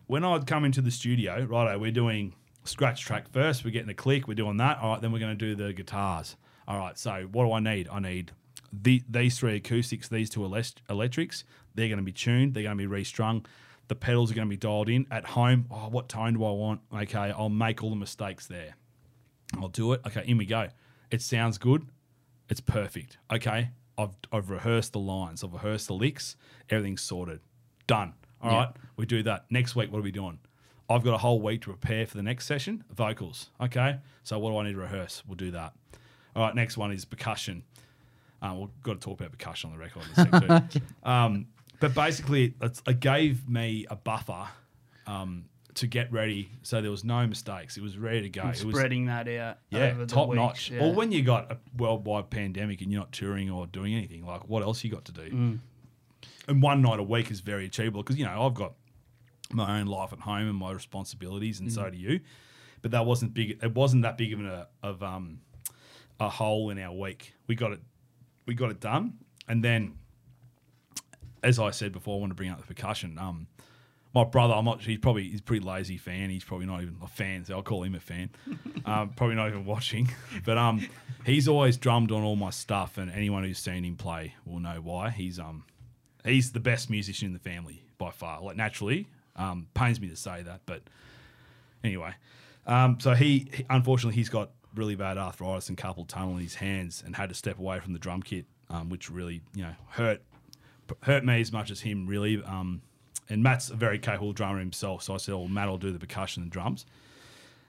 when I'd come into the studio, righto, we're doing scratch track first. We're getting a click. We're doing that. All right, then we're going to do the guitars. All right. So what do I need? I need the, these three acoustics, these two elect- electrics. They're going to be tuned. They're going to be restrung. The pedals are going to be dialed in at home. Oh, what tone do I want? Okay, I'll make all the mistakes there. I'll do it. Okay, in we go. It sounds good. It's perfect. Okay, I've I've rehearsed the lines. I've rehearsed the licks. Everything's sorted. Done. All right, Yeah. we do that next week. What are we doing? I've got a whole week to prepare for the next session. Vocals. Okay, so what do I need to rehearse? We'll do that. All right, next one is percussion. Um, we've got to talk about percussion on the record in a too. um, but basically, it's, it gave me a buffer um, to get ready, so there was no mistakes. It was ready to go. And It was spreading that out. yeah, over the top notch. yeah. Or when you got a worldwide pandemic and you're not touring or doing anything, like what else you got to do? Mm. And one night a week is very achievable because you know I've got my own life at home and my responsibilities, and Mm. so do you. But that wasn't big. It wasn't that big of a of um a hole in our week. We got it. We got it done, and then, as I said before, I want to bring up the percussion. Um, my brother, I'm not. He's probably he's a pretty lazy fan. He's probably not even a fan. So I'll call him a fan. um, probably not even watching, but um, he's always drummed on all my stuff, and anyone who's seen him play will know why. He's um, he's the best musician in the family by far. Like naturally, um, pains me to say that, but anyway, um, so he, he unfortunately he's got really bad arthritis and carpal tunnel in his hands, and had to step away from the drum kit, um, which really you know hurt hurt me as much as him really. Um, and Matt's a very capable drummer himself, so I said, "Oh, Matt will do the percussion and drums."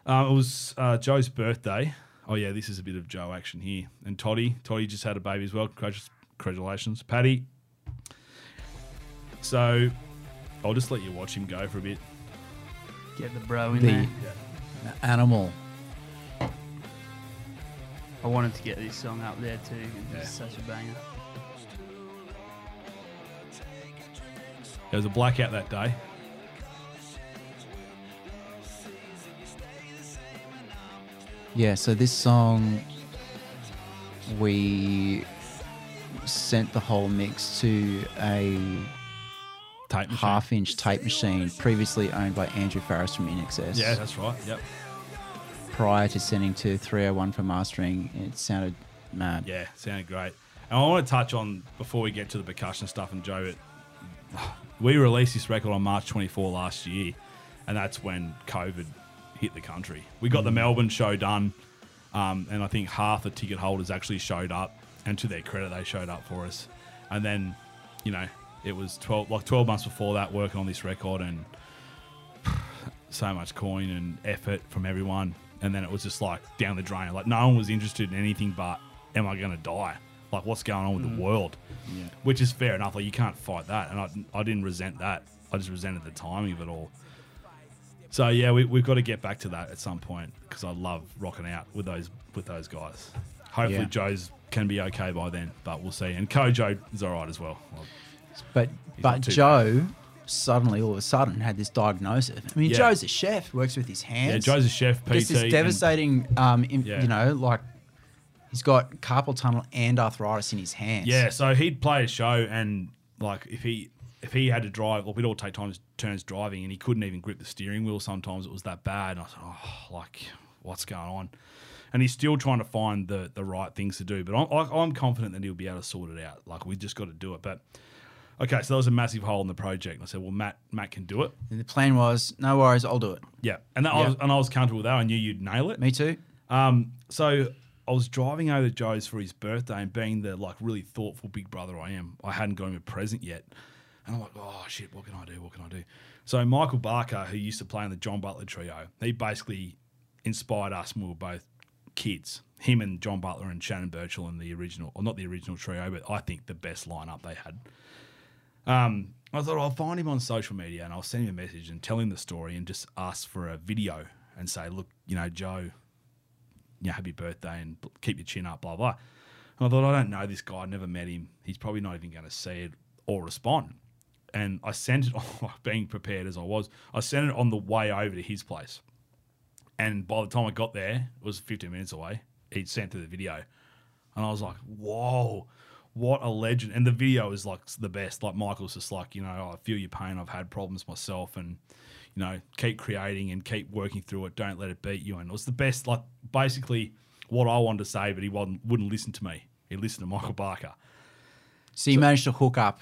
Uh, it was uh, Joe's birthday. Oh yeah, this is a bit of Joe action here. And Toddy, Toddy just had a baby as well. Congratulations, Paddy. So I'll just let you watch him go for a bit. Get the bro in The there. animal. I wanted to get this song up there too. It's such a banger. There was a blackout that day. Yeah, so this song, we sent the whole mix to a half inch tape machine previously owned by Andrew Farriss from INXS. Yeah, that's right. Yep. Prior to sending to 301 for mastering, it sounded mad. Yeah, sounded great. And I want to touch on before we get to the percussion stuff and Joe. It, we released this record on March 24 last year, and that's when COVID hit the country. We got the Melbourne show done, um, and I think half the ticket holders actually showed up, and to their credit, they showed up for us. And then, you know, it was 12 like 12 months before that working on this record, and so much coin and effort from everyone. And then it was just like down the drain. Like no one was interested in anything but am I going to die? Like, what's going on with Mm. the world? Yeah. Which is fair enough. Like, you can't fight that. And I, I didn't resent that. I just resented the timing of it all. So yeah, we, we've got to get back to that at some point because I love rocking out with those with those guys. Hopefully, Yeah. Joe's can be okay by then, but we'll see. And Kojo is all right as well. But He's but Joe suddenly all of a sudden had this diagnosis. I mean, Yeah. Joe's a chef, works with his hands. Yeah. Joe's a chef, PT. Just this and- devastating, um, in, Yeah. you know, like he's got carpal tunnel and arthritis in his hands. Yeah, so he'd play a show, and like if he if he had to drive, like we'd all take turns turns driving, and he couldn't even grip the steering wheel. Sometimes it was that bad, and I thought, oh, like what's going on? And he's still trying to find the the right things to do, but I'm I- I'm confident that he'll be able to sort it out. Like we just got to do it. But okay, so there was a massive hole in the project. And I said, well, Matt Matt can do it. And the plan was, no worries, I'll do it. Yeah, and that, I was and I was comfortable with that. I knew you'd nail it. Me too. Um, so I was driving over to Joe's for his birthday, and being the like really thoughtful big brother I am, I hadn't got him a present yet, and I'm like, oh shit, what can I do? What can I do? So Michael Barker, who used to play in the John Butler trio, he basically inspired us when we were both kids. Him and John Butler and Shannon Birchall and the original, or not the original trio, but I think the best lineup they had. Um, I thought I'll find him on social media and I'll send him a message and tell him the story and just ask for a video and say, look, you know, Joe, know, happy birthday and keep your chin up, blah, blah. And I thought, I don't know this guy, I've never met him. He's probably not even going to see it or respond. And I sent it, being prepared as I was, I sent it on the way over to his place. And by the time I got there, it was 15 minutes away. He'd sent through the video. And I was like, whoa, what a legend. And the video is like the best. Like Michael's just like, you know, "Oh, I feel your pain. I've had problems myself. And, you know, keep creating and keep working through it. Don't let it beat you. And it was the best, like basically what I wanted to say, but he wasn't, wouldn't listen to me. He listened to Michael Barker. So you managed to hook up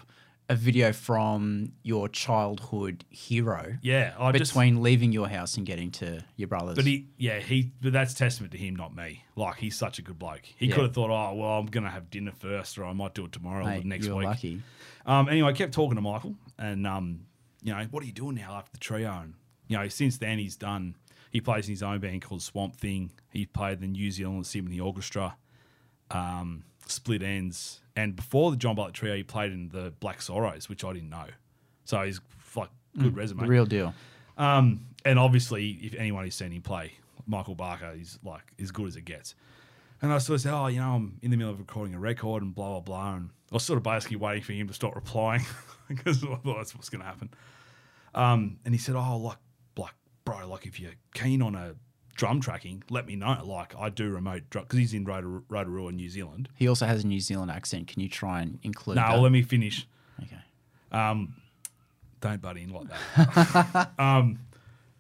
a video from your childhood hero Yeah. I just, between leaving your house and getting to your brother's. But he, yeah, he. But that's testament to him, not me. Like he's such a good bloke. He Yeah. could have thought, oh, well, I'm gonna have dinner first, or I might do it tomorrow Mate, or next you're week. lucky. Um, anyway, I kept talking to Michael, and um, you know, what are you doing now after the trio? And you know, since then he's done. He plays in his own band called Swamp Thing. He played the New Zealand Symphony Orchestra, um, Split Enz, and before the John Butler trio, he played in the Black Sorrows, which I didn't know. So he's like good resume. The real deal. Um, and obviously, if anyone who's seen him play, Michael Barker is like as good as it gets. And I sort of said, "Oh, you know, I'm in the middle of recording a record and blah blah blah." And I was sort of basically waiting for him to stop replying because I thought that's what's going to happen. Um, and he said, "Oh, like, like, bro, like, if you're keen on a drum tracking, let me know. Like, I do remote drum because he's in Rotor- Rotorua, New Zealand. He also has a New Zealand accent. Can you try and include No, that? let me finish. okay. Um, don't butt in like that. um,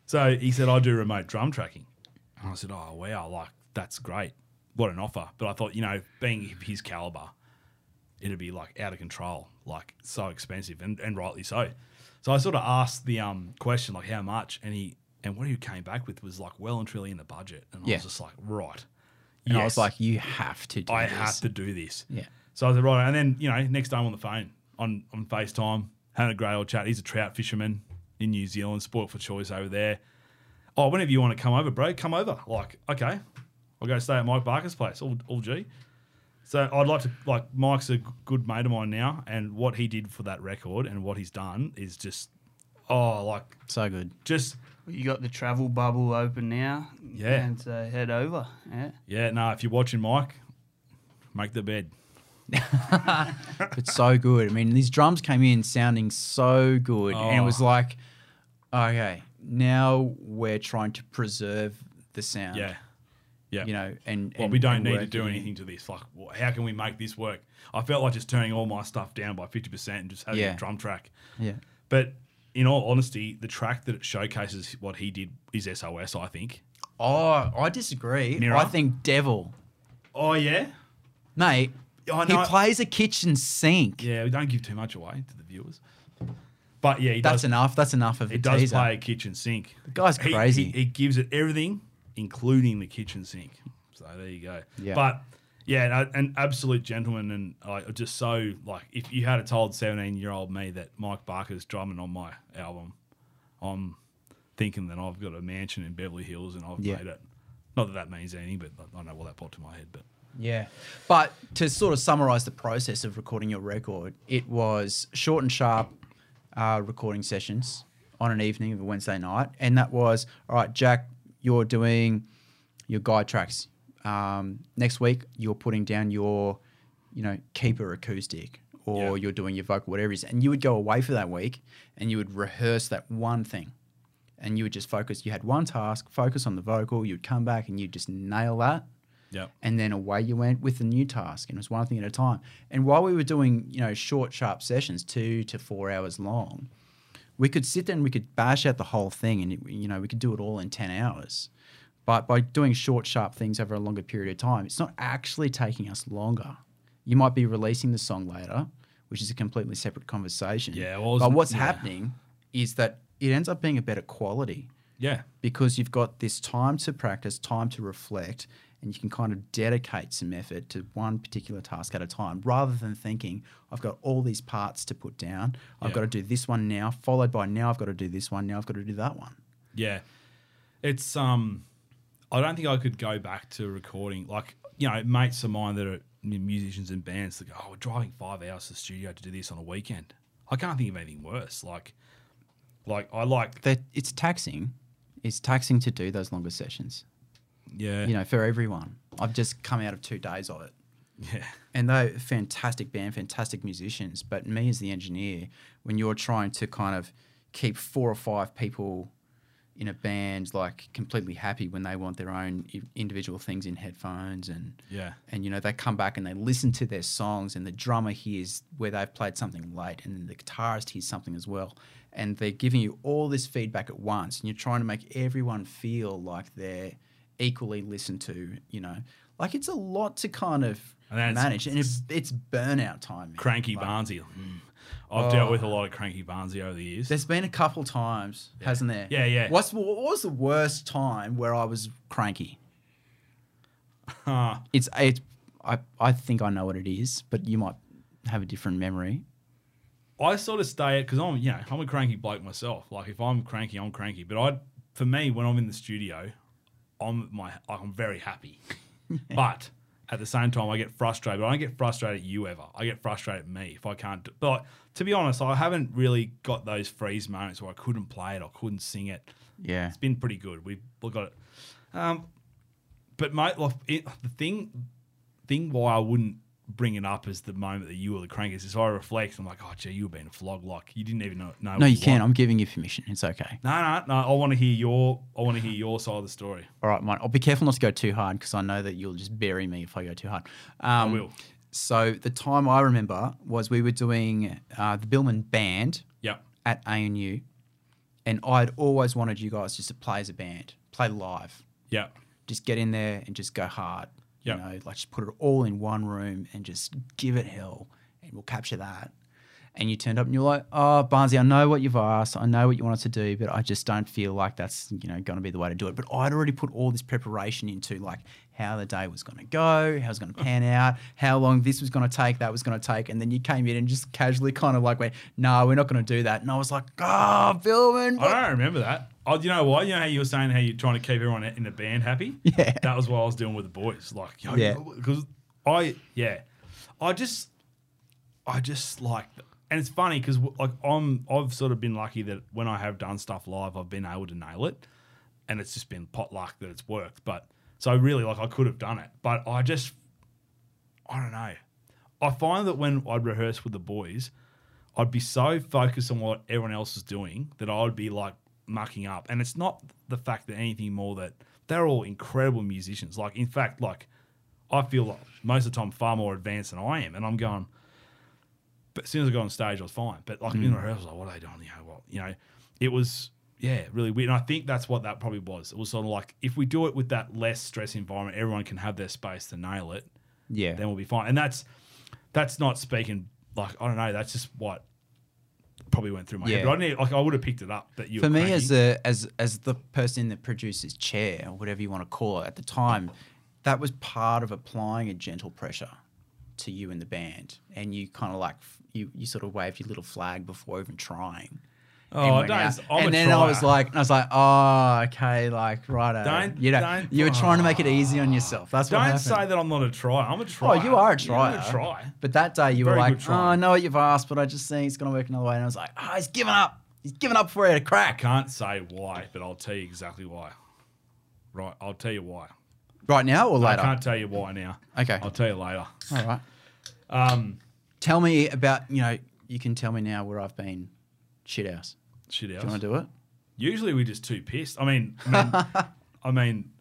so he said, I do remote drum tracking. And I said, Oh, wow, like, that's great. What an offer. But I thought, you know, being his caliber, it'd be like out of control, like so expensive, and, and rightly so. So I sort of asked the um, question, like, how much? And he, and what he came back with was like well and truly in the budget. And I Yeah. was just like, right. And I was like, you have to do I this. have to do this. Yeah. So I said, right. And then, you know, next time on the phone, on, on FaceTime, had a great old chat. He's a trout fisherman in New Zealand, sport for choice over there. Oh, whenever you want to come over, bro, come over. Like, okay, I'll go stay at Mike Barker's place, all, all G. So I'd like to, like, Mike's a good mate of mine now, and what he did for that record and what he's done is just, oh, like, So good. just, You got the travel bubble open now. Yeah. And so head over. Yeah. yeah, no, if you're watching Mike, make the bed. It's so good. I mean, these drums came in sounding so good, and it was Oh. like, okay, now we're trying to preserve the sound. Yeah. Yeah. You know, and, Well, and- we don't need to do anything to this. Like, how can we make this work? I felt like just turning all my stuff down by 50% and just having Yeah. a drum track. Yeah. But in all honesty, the track that showcases what he did is SOS, I think. Oh, I disagree. Mirror? I think Devil, Oh, yeah? mate. I he plays a kitchen sink. Yeah, we don't give too much away to the viewers. But yeah, he That's does, enough. That's enough of he does teaser. play a kitchen sink. The guy's crazy. He, he gives it everything, including the kitchen sink. So there you go. Yeah. But yeah, an absolute gentleman, and like just so like if you had told seventeen year old me that Mike Barker's drumming on my album, I'm thinking that I've got a mansion in Beverly Hills and I've Yeah. made it. Not that that means anything, but I don't know what that popped to my head. But Yeah. But to sort of summarize the process of recording your record, it was short and sharp uh, recording sessions on an evening of a Wednesday night. And that was, all right, Jack, you're doing your guide tracks. Um, next week, you're putting down your, you know, keeper acoustic or Yeah. you're doing your vocal, whatever it is. And you would go away for that week and you would rehearse that one thing. And you would just focus. You had one task, focus on the vocal. You'd come back and you'd just nail that Yep. and then away you went with the new task and it was one thing at a time and while we were doing you know short sharp sessions two to four hours long we could sit there and we could bash out the whole thing and it, you know we could do it all in 10 hours but by doing short sharp things over a longer period of time it's not actually taking us longer you might be releasing the song later which is a completely separate conversation Yeah, well, but what's yeah. happening is that it ends up being a better quality Yeah. because you've got this time to practice, time to reflect, and you can kind of dedicate some effort to one particular task at a time rather than thinking, I've got all these parts to put down. I've Yeah. got to do this one now, followed by now I've got to do this one, now I've got to do that one. Yeah. It's um I don't think I could go back to recording like you know, mates of mine that are musicians and bands that go, Oh, we're driving five hours to the studio to do this on a weekend. I can't think of anything worse. Like like I like That it's taxing. It's taxing to do those longer sessions. Yeah. You know, for everyone. I've just come out of two days of it. Yeah. and they're fantastic band, fantastic musicians. But me as the engineer, when you're trying to kind of keep four or five people in a band like completely happy when they want their own individual things in headphones and Yeah. and you know they come back and they listen to their songs and the drummer hears where they've played something late and then the guitarist hears something as well and they're giving you all this feedback at once and you're trying to make everyone feel like they're equally listened to you know like it's a lot to kind of And manage and it's, it's burnout time man. Cranky Like, Barnsey. Mm. I've dealt with a lot of cranky Barnsey over the years. there's been a couple times hasn't there Yeah, yeah. what's what was the worst time where i was cranky It's it's I, I think I know what it is, but you might have a different memory. I sort of stay at because I'm you know I'm a cranky bloke myself. Like if I'm cranky, I'm cranky. But I, for me, when I'm in the studio, I'm my I'm very happy. but at the same time, I get frustrated. I don't get frustrated at you ever. I get frustrated at me if I can't. Do, but to be honest, I haven't really got those freeze moments where I couldn't play it, I couldn't sing it. Yeah. It's been pretty good. We've we got it. Um, but mate, like it, the thing, thing why I wouldn't bring it up as the moment that you were the crankiest is I reflect. I'm like, oh, gee, you were being a flog. Like you didn't even know. know No, you can. I'm giving you permission. It's okay. No, no, no. I want to hear your. I want to hear your side of the story. All right, mate. I'll be careful not to go too hard because I know that you'll just bury me if I go too hard. Um, I will. So the time I remember was we were doing uh, the Biilmann Band Yep. at ANU, and I'd always wanted you guys just to play as a band, play live. Yeah. just get in there and just go hard. You know, like just put it all in one room and just give it hell, and we'll capture that. And you turned up and you're like, "Oh, Barnsey, I know what you've asked. I know what you want us to do, but I just don't feel like that's you know going to be the way to do it." But I'd already put all this preparation into like how the day was going to go, how it was going to mm. pan out, how long this was going to take, that was going to take, and then you came in and just casually kind of like went, "No, we're not going to do that." And I was like, ah, "Oh, Biilmann, I don't remember that. Oh, you know what? You know how you were saying how you're trying to keep everyone in the band happy. Yeah. That was what I was doing with the boys. Like, yo, Yeah. because I, yeah, I just, I just like, and it's funny because like I'm, I've sort of been lucky that when I have done stuff live, I've been able to nail it, and it's just been pot luck that it's worked. But so really, like I could have done it, but I just, I don't know. I find that when I'd rehearse with the boys, I'd be so focused on what everyone else is doing that I would be like mucking up. And it's not the fact that anything more that they're all incredible musicians. Like, in fact, like I feel like most of the time far more advanced than I am. And I'm going, but as soon as I got on stage, I was fine. But like in mm. the rehearsal, like, what are they doing? You know, well, you know, it was, yeah, really weird. And I think that's what that probably was. It was sort of like if we do it with that less stress environment, everyone can have their space to nail it yeah, then we'll be fine. And that's that's not speaking like I don't know. That's just what probably went through my head. But I need like I would have picked it up that you. for me as the as as the person in the producer's chair or whatever you want to call it at the time that was part of applying a gentle pressure to you and the band and you kind of like you you sort of waved your little flag before even trying Oh, don't- out. I'm and then I was like, I was like, oh, okay, like right. Don't- you know, don't- you were trying to make it easy on yourself. That's what Don't happened. say that I'm not a try. I'm a try. Oh, you are a trier. I'm a try. But that day you were like, oh. I know what you've asked, but I just think it's going to work another way. And I was like, oh, he's given up. He's given up for it to I crack. can't say why, but I'll tell you exactly why. Right, I'll tell you why. Right now or later? I can't tell you why now. Okay. I'll tell you later. All right. Um, Tell me about, you know, you can tell me now where I've been shit house. shit Do you want to do it? Usually we're just too pissed. I mean, I mean, I mean,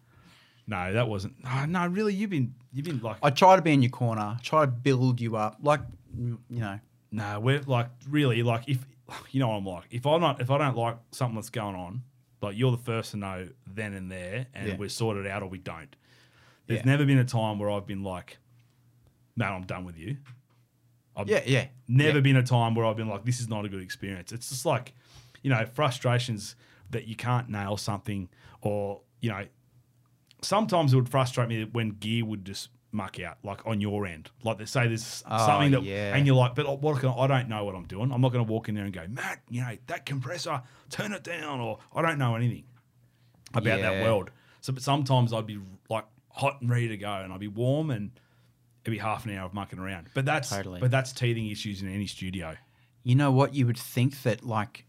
no, that wasn't. No, no, really, you've been, you've been like, I try to be in your corner, try to build you up. Like, you know, no, we're like, really, like, if you know what I'm like, if I'm not, if I don't like something that's going on, like, you're the first to know then and there, and Yeah. we're sorted out or we don't. There's Yeah. never been a time where I've been like, man, I'm done with you. I've yeah, yeah. never yeah. been a time where I've been like, this is not a good experience. It's just like, you know, frustrations that you can't nail something, or you know, sometimes it would frustrate me when gear would just muck out, like on your end. Like they say there's Oh, something that, yeah. and you're like, but what can, I don't know what I'm doing. I'm not going to walk in there and go, Matt, you know, that compressor, turn it down, or I don't know anything about that world. So, but sometimes I'd be like hot and ready to go, and I'd be warm, and it'd be half an hour of mucking around. But that's Totally. but that's teething issues in any studio. You know what? You would think that like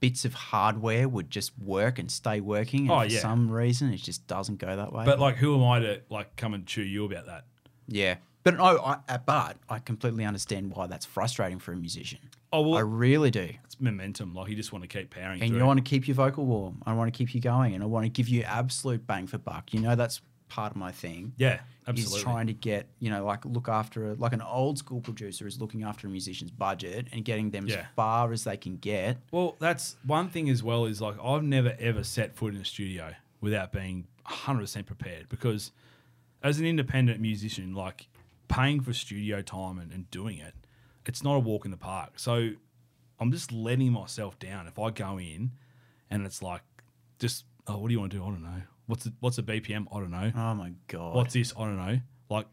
bits of hardware would just work and stay working, and Oh, for yeah. some reason it just doesn't go that way. But like, who am I to like come and chew you about that? yeah, but no, I, uh, but I completely understand why that's frustrating for a musician. Oh well, I really do. it's momentum. Like you just want to keep powering And through. you want to keep your vocal warm. I want to keep you going, and I want to give you absolute bang for buck. You know that's part of my thing. yeah, absolutely. Is trying to get you know like look after a, like an old school producer is looking after a musician's budget and getting them Yeah. as far as they can get. Well, that's one thing as well. Is like I've never ever set foot in a studio without being hundred percent prepared because as an independent musician, like paying for studio time and, and doing it, it's not a walk in the park. So I'm just letting myself down if I go in and it's like just oh, what do you want to do? I don't know. What's the, what's a BPM? I don't know. Oh my god! what's this? I don't know. Like,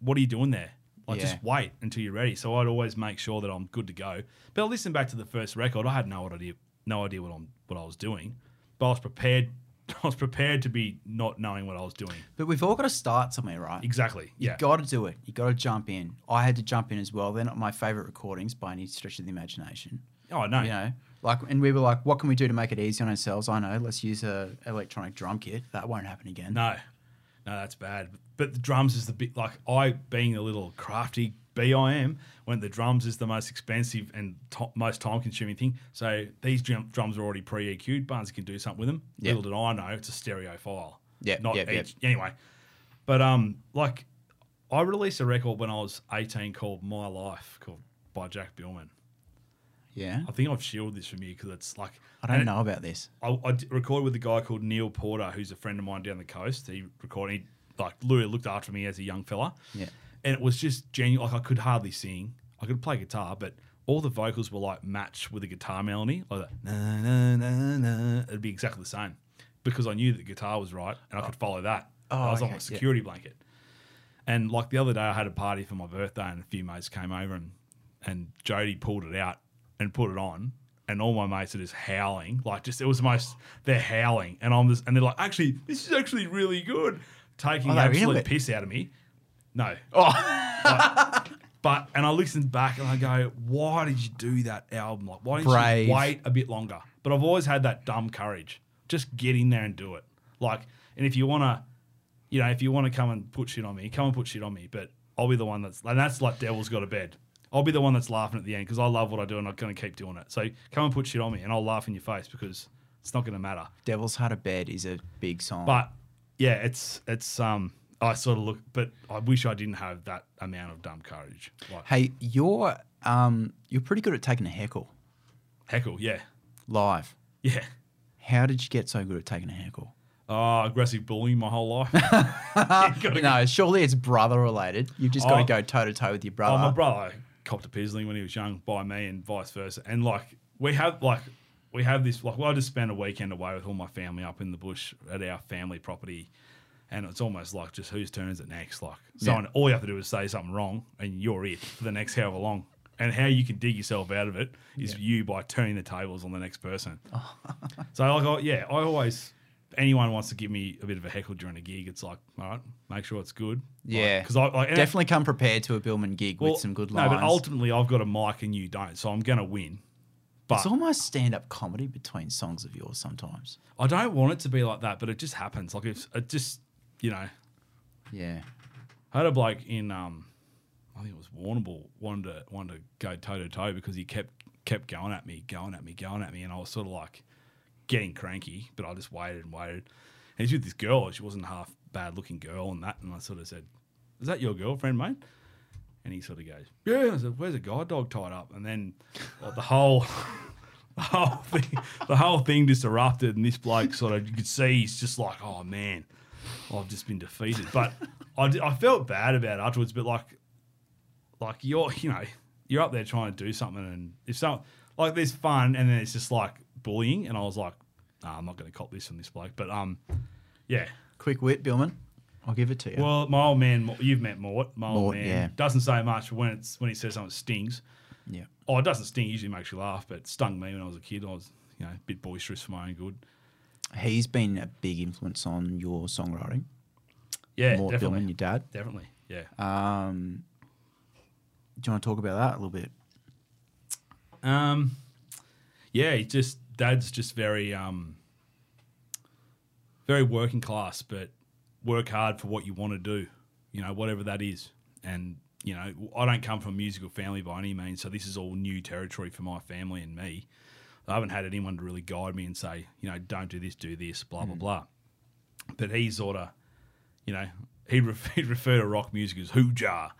what are you doing there? Like, Yeah. just wait until you're ready. So I'd always make sure that I'm good to go. But I listen back to the first record. I had no idea, no idea what I'm, what I was doing. But I was prepared. I was prepared to be not knowing what I was doing. But we've all got to start somewhere, right? Exactly. You Yeah. got to do it. You got to jump in. I had to jump in as well. They're not my favorite recordings by any stretch of the imagination. oh no. You know, like, and we were like, what can we do to make it easy on ourselves? I know, let's use a electronic drum kit. That won't happen again. No. No, that's bad. But the drums is the bit like I being a little crafty B I am when the drums is the most expensive and to- most time consuming thing. So these drum- drums are already pre EQ'd. Barnes can do something with them. Yeah. Little did I know it's a stereo file. Yeah, Not yeah, each. Anyway. But um like I released a record when I was 18 called My Life called by Jack Biilmann. Yeah. I think I've shielded this from you because it's like I don't and it- know about this. I, I d- recorded with a guy called Neil Porter, who's a friend of mine down the coast. He recorded, he, like, Louis looked after me as a young fella. Yeah. And it was just genuine. Like, I could hardly sing. I could play guitar, but all the vocals were like matched with a guitar melody. Like, that, na, na, na, na. It'd be exactly the same because I knew that the guitar was right and I could oh. follow that. Oh, I was okay, on yeah. a security blanket. And like the other day, I had a party for my birthday, and a few mates came over, and and Jody pulled it out and put it on, and all my mates are just howling, like just it was the most they're howling, and I'm just and they're like, actually, this is actually really good, taking Oh, absolute it. piss out of me. No, Oh, but and I listened back and I go, why did you do that album? Like, why didn't Brave. you wait a bit longer? But I've always had that dumb courage. Just get in there and do it. Like, and if you want to, you know, if you want to come and put shit on me, come and put shit on me. But I'll be the one that's, and that's like Devil's Got a Bed. I'll be the one that's laughing at the end because I love what I do and I'm going to keep doing it. So come and put shit on me and I'll laugh in your face because it's not going to matter. Devil's Heart of Bed is a big song. But yeah, it's, it's, um, I sort of look, but I wish I didn't have that amount of dumb courage. Like, hey, you're um you're pretty good at taking a heckle heckle, yeah. live. Yeah. How did you get so good at taking a heckle? Oh, aggressive bullying my whole life. No, surely it's brother related. You've just got to go toe to toe with your brother. Oh, my brother copped a pizzling when he was young by me, and vice versa. And like we have like we have this like well, I just spent a weekend away with all my family up in the bush at our family property, and it's almost like just whose turn is it next? Like so, Yeah. all you have to do is say something wrong, and you're it for the next however long. and how you can dig yourself out of it is you by turning the tables on the next person. so like, I, yeah, I always anyone wants to give me a bit of a heckle during a gig, it's like, all right, make sure it's good. Yeah. because I like, and it- Definitely come prepared to a Biilmann gig well, with some good lines. No, but ultimately, I've got a mic and you don't, so I'm gonna win. But it's almost stand up comedy between songs of yours sometimes. I don't want it to be like that, but it just happens. Like it's it just you know, Yeah. I had a bloke in um, I think it was Warrnambool wanted to wanted to go toe to toe because he kept kept going at me, going at me, going at me, and I was sort of like getting cranky, but I just waited and waited. And he's with this girl, she wasn't half bad looking girl, and that, and I sort of said, "Is that your girlfriend, mate?" And he sort of goes, "Yeah." I said, "Where's a guide dog tied up?" And then like, the whole. The whole thing, the whole thing just erupted, and this bloke sort of you could see he's just like, oh man, I've just been defeated. But I, I felt bad about it afterwards. But like, like you're you know you're up there trying to do something, and if some like there's fun, and then it's just like bullying, and I was like, nah, I'm not going to cop this from this bloke. But um, yeah. Quick wit, Biilmann. I'll give it to you. Well, my old man, you've met Mort. My old Mort, man yeah. doesn't say much, but when it's when he says something, it stings. yeah. Oh, it doesn't sting. It usually makes you laugh, but it stung me when I was a kid. I was, you know, a bit boisterous for my own good. He's been a big influence on your songwriting. Yeah, Mort definitely, Biilmann, your dad. definitely. Yeah. Um, do you want to talk about that a little bit? Um, yeah, he just dad's just very um, very working class, but work hard for what you want to do. You know, whatever that is. And you know, I don't come from a musical family by any means, so this is all new territory for my family and me. I haven't had anyone to really guide me and say, you know, don't do this, do this, blah blah blah. But he sort of, you know, he'd, ref- he'd refer to rock music as hoojar.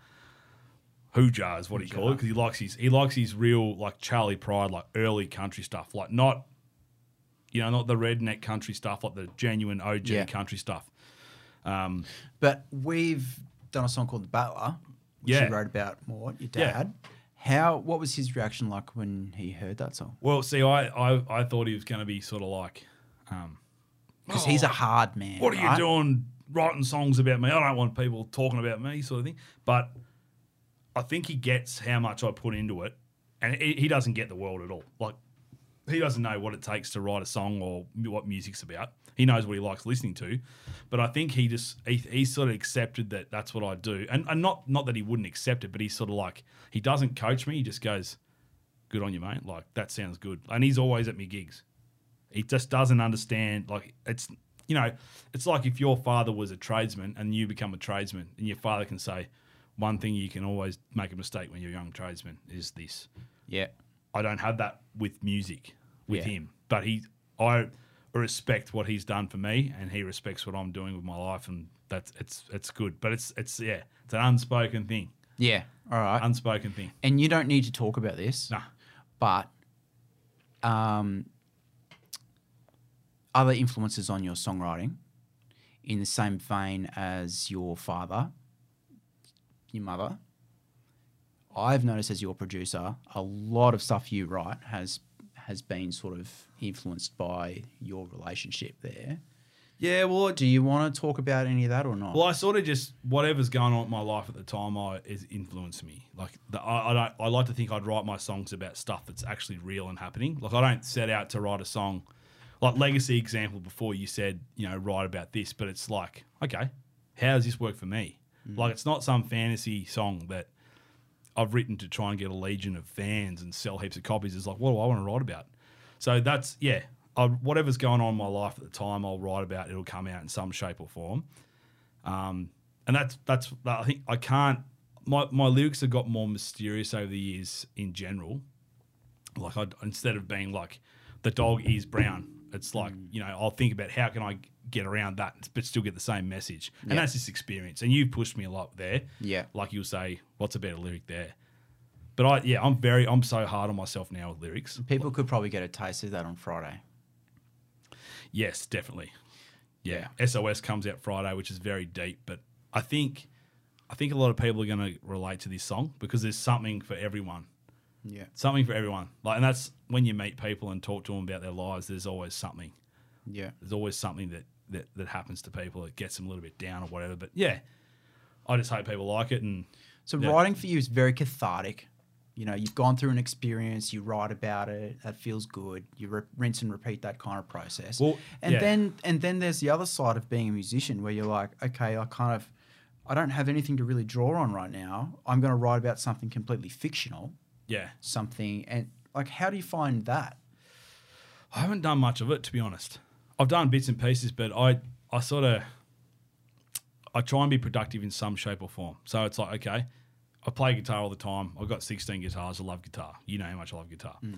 Hoojar is what he called it because he likes his he likes his real like Charley Pride like early country stuff like not you know not the redneck country stuff like the genuine OG Yeah. country stuff. But we've done a song called The Battler, which Yeah. you wrote about Mort, your Yeah. dad. How? What was his reaction like when he heard that song? Well, see, I I, I thought he was going to be sort of like, um, Because he's a hard man. what are you right? doing writing songs about me? I don't want people talking about me, sort of thing. But I think he gets how much I put into it, and he, doesn't get the world at all. Like he doesn't know what it takes to write a song or what music's about. He knows what he likes listening to, but I think he just he, he sort of accepted that that's what I do, and and not not that he wouldn't accept it, but he's sort of like he doesn't coach me. He just goes, "Good on you, mate. Like that sounds good." And he's always at me gigs. He just doesn't understand. Like it's you know, it's like if your father was a tradesman and you become a tradesman, and your father can say, "One thing you can always make a mistake when you're a young tradesman is this." Yeah. I don't have that with music with Yeah. him, but he, I respect what he's done for me, and he respects what I'm doing with my life, and that's it's it's good. But it's it's yeah, it's an unspoken thing, Yeah. All right. unspoken thing. and you don't need to talk about this, Nah, but um, other influences on your songwriting, in the same vein as your father, your mother. I've noticed as your producer, a lot of stuff you write has has been sort of influenced by your relationship there. yeah. Well, Do you want to talk about any of that or not? Well, I sort of just whatever's going on in my life at the time, I is influenced me. Like the, I, I don't. I like to think I'd write my songs about stuff that's actually real and happening. Like I don't set out to write a song, like Legacy example before. You said you know write about this, but it's like okay, how does this work for me? Like it's not some fantasy song that I've written to try and get a legion of fans and sell heaps of copies. It's like what do I want to write about? So that's yeah. I, whatever's going on in my life at the time, I'll write about. It'll come out in some shape or form. Um, and that's that's I think I can't. My my lyrics have got more mysterious over the years in general. Like I instead of being like the dog is brown, it's like mm. you know I'll think about how can I get around that but still get the same message. And Yeah. that's this experience. And you've pushed me a lot there. Yeah. Like you'll say, what's a better lyric there? But I yeah I'm very I'm so hard on myself now with lyrics. People could probably get a taste of that on Friday. Yes, definitely. Yeah. SOS comes out Friday, which is very deep, but I think I think a lot of people are going to relate to this song because there's something for everyone. Yeah. Something for everyone. Like and that's when you meet people and talk to them about their lives, there's always something. Yeah. There's always something that that, that happens to people that gets them a little bit down or whatever. But yeah, I just hope people like it and So Yeah. writing for you is very cathartic. You know, you've gone through an experience, you write about it, that feels good. You re- rinse and repeat that kind of process. Well, and yeah. then and then there's the other side of being a musician where you're like, okay, I kind of I don't have anything to really draw on right now. I'm going to write about something completely fictional, Yeah. something and like how do you find that? I haven't done much of it to be honest. I've done bits and pieces, but I I sort of I try and be productive in some shape or form. So it's like okay, I play guitar all the time. I've got 16 guitars. I love guitar. You know how much I love guitar. Hmm.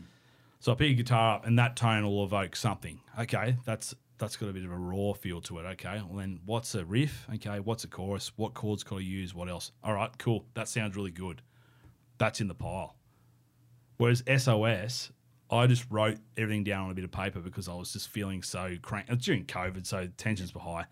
So I pick a guitar up, and that tone will evoke something. Okay, that's that's got a bit of a raw feel to it. Okay, well then what's a riff? Okay, what's a chorus? What chords got I use? What else? All right, cool. That sounds really good. That's in the pile. Whereas SOS, I just wrote everything down on a bit of paper because I was just feeling so crank. It during COVID, so tensions were high.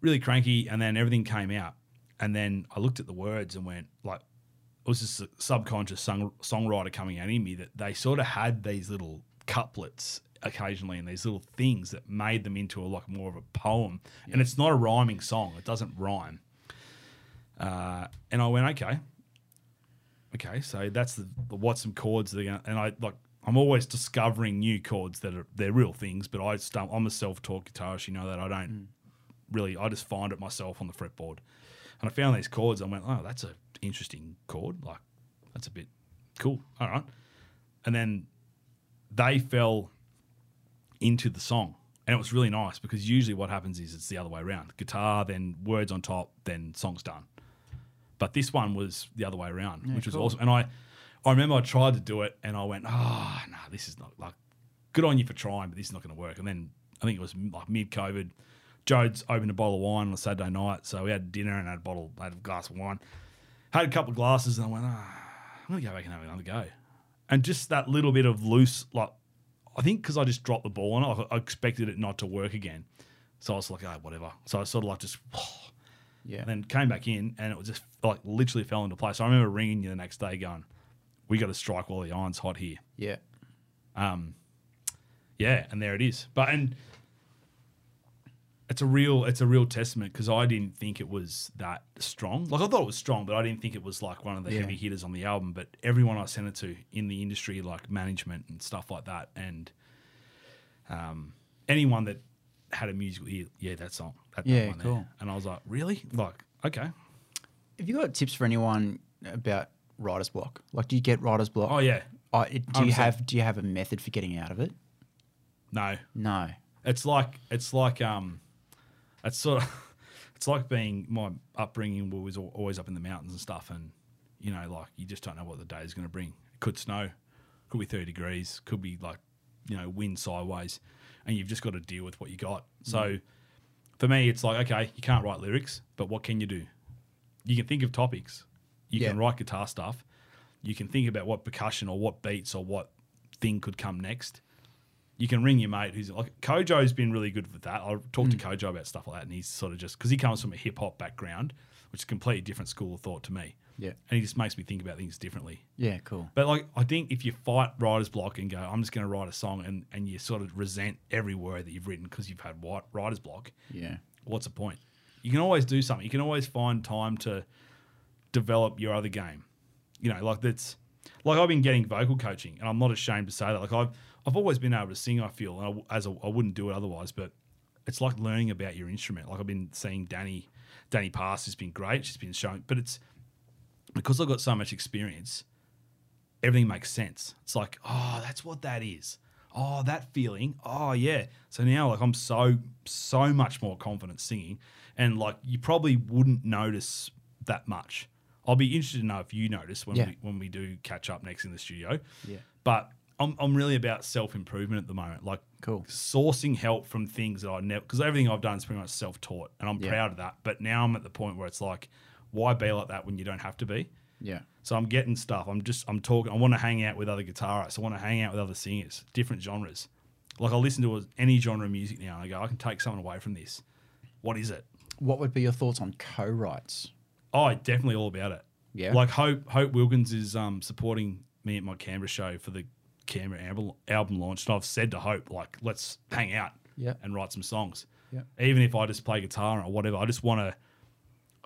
Really cranky, and then everything came out. And then I looked at the words and went, like, it was just a subconscious song, songwriter coming out in me that they sort of had these little couplets occasionally and these little things that made them into a like more of a poem. And it's not a rhyming song; it doesn't rhyme. Uh, and I went, okay, okay, so that's the, the what some chords that are gonna, and I like I'm always discovering new chords that are they're real things, but I stum- I'm a self-taught guitarist, you know that I don't mm. really I just find it myself on the fretboard. And I found these chords, I went, Oh, that's a interesting chord. Like that's a bit cool. All right. And then they fell into the song. And it was really nice because usually what happens is it's the other way around. Guitar, then words on top, then song's done. But this one was the other way around, which was cool. awesome. And I, I remember I tried to do it, and I went, "Oh no, this is not like good on you for trying, but this is not going to work." And then I think it was like mid-COVID. Jodes opened a bottle of wine on a Saturday night, so we had dinner and had a bottle, had a glass of wine, had a couple of glasses, and I went, "Ah, I'm going to go back and have another go." And just that little bit of loose, like I think because I just dropped the ball and I, I expected it not to work again, so I was like, "Oh, whatever." So I sort of like just. Yeah. And then came back in and it was just like literally fell into place. So I remember ringing you the next day going, We got to strike while the iron's hot here. yeah. Um, yeah, and there it is. But and it's a real it's a real testament because I didn't think it was that strong. Like I thought it was strong, but I didn't think it was like one of the Yeah. heavy hitters on the album. But everyone I sent it to in the industry, like management and stuff like that, and um, anyone that had a musical ear, yeah, that song, that, that Yeah, one there. cool. And I was like, really? Like, okay. Have you got tips for anyone about writer's block? Like, do you get writer's block? Oh yeah, it- do you 100%. have do you have a method for getting out of it? no, No. It's like it's like um, it's sort of it's like being my upbringing was al- always up in the mountains and stuff, and you know, like you just don't know what the day is going to bring. It could snow, could be thirty degrees, could be like you know wind sideways, and you've just got to deal with what you got. So for me, it's like okay, you can't write lyrics, but what can you do? You can think of topics, you can write guitar stuff, you can think about what percussion or what beats or what thing could come next you can ring your mate who's like Kojo's been really good with that. I'll talk to hmm. Kojo about stuff like that, and he's sort of just because he comes from a hip hop background, which is a completely different school of thought to me. Yeah. and he just makes me think about things differently. Yeah, cool. But like, I think if you fight writer's block and go, I'm just going to write a song, and and you sort of resent every word that you've written because you've had wi- writer's block, Yeah. what's the point? You can always do something. You can always find time to develop your other game. You know, like that's like I've been getting vocal coaching, and I'm not ashamed to say that. Like I've I've always been able to sing. I feel, and I, as a, I wouldn't do it otherwise. But it's like learning about your instrument. Like I've been seeing Danny Danny Pass has been great. She's been showing, but it's because I've got so much experience. Everything makes sense. It's like, oh, that's what that is. Oh, that feeling. Oh, yeah. So now, like, I'm so so much more confident singing, and like, you probably wouldn't notice that much. I'll be interested to know if you notice when Yeah. we when we do catch up next in the studio. Yeah. But I'm I'm really about self improvement at the moment. Like, Cool. sourcing help from things that I never because everything I've done is pretty much self taught, and I'm Yeah. proud of that. But now I'm at the point where it's like, why be like that when you don't have to be? Yeah. So I'm getting stuff. I'm just I'm talking. I want to hang out with other guitarists. I want to hang out with other singers, different genres. Like I listen to any genre of music now, and I go, I can take something away from this. What is it? What would be your thoughts on co-writes? Oh, definitely all about it. Yeah. Like Hope Hope Wilkins is um, supporting me at my Canberra show for the Canberra album, album launch, and I've said to Hope like, let's hang out Yeah. and write some songs. Yeah. Even if I just play guitar or whatever, I just want to.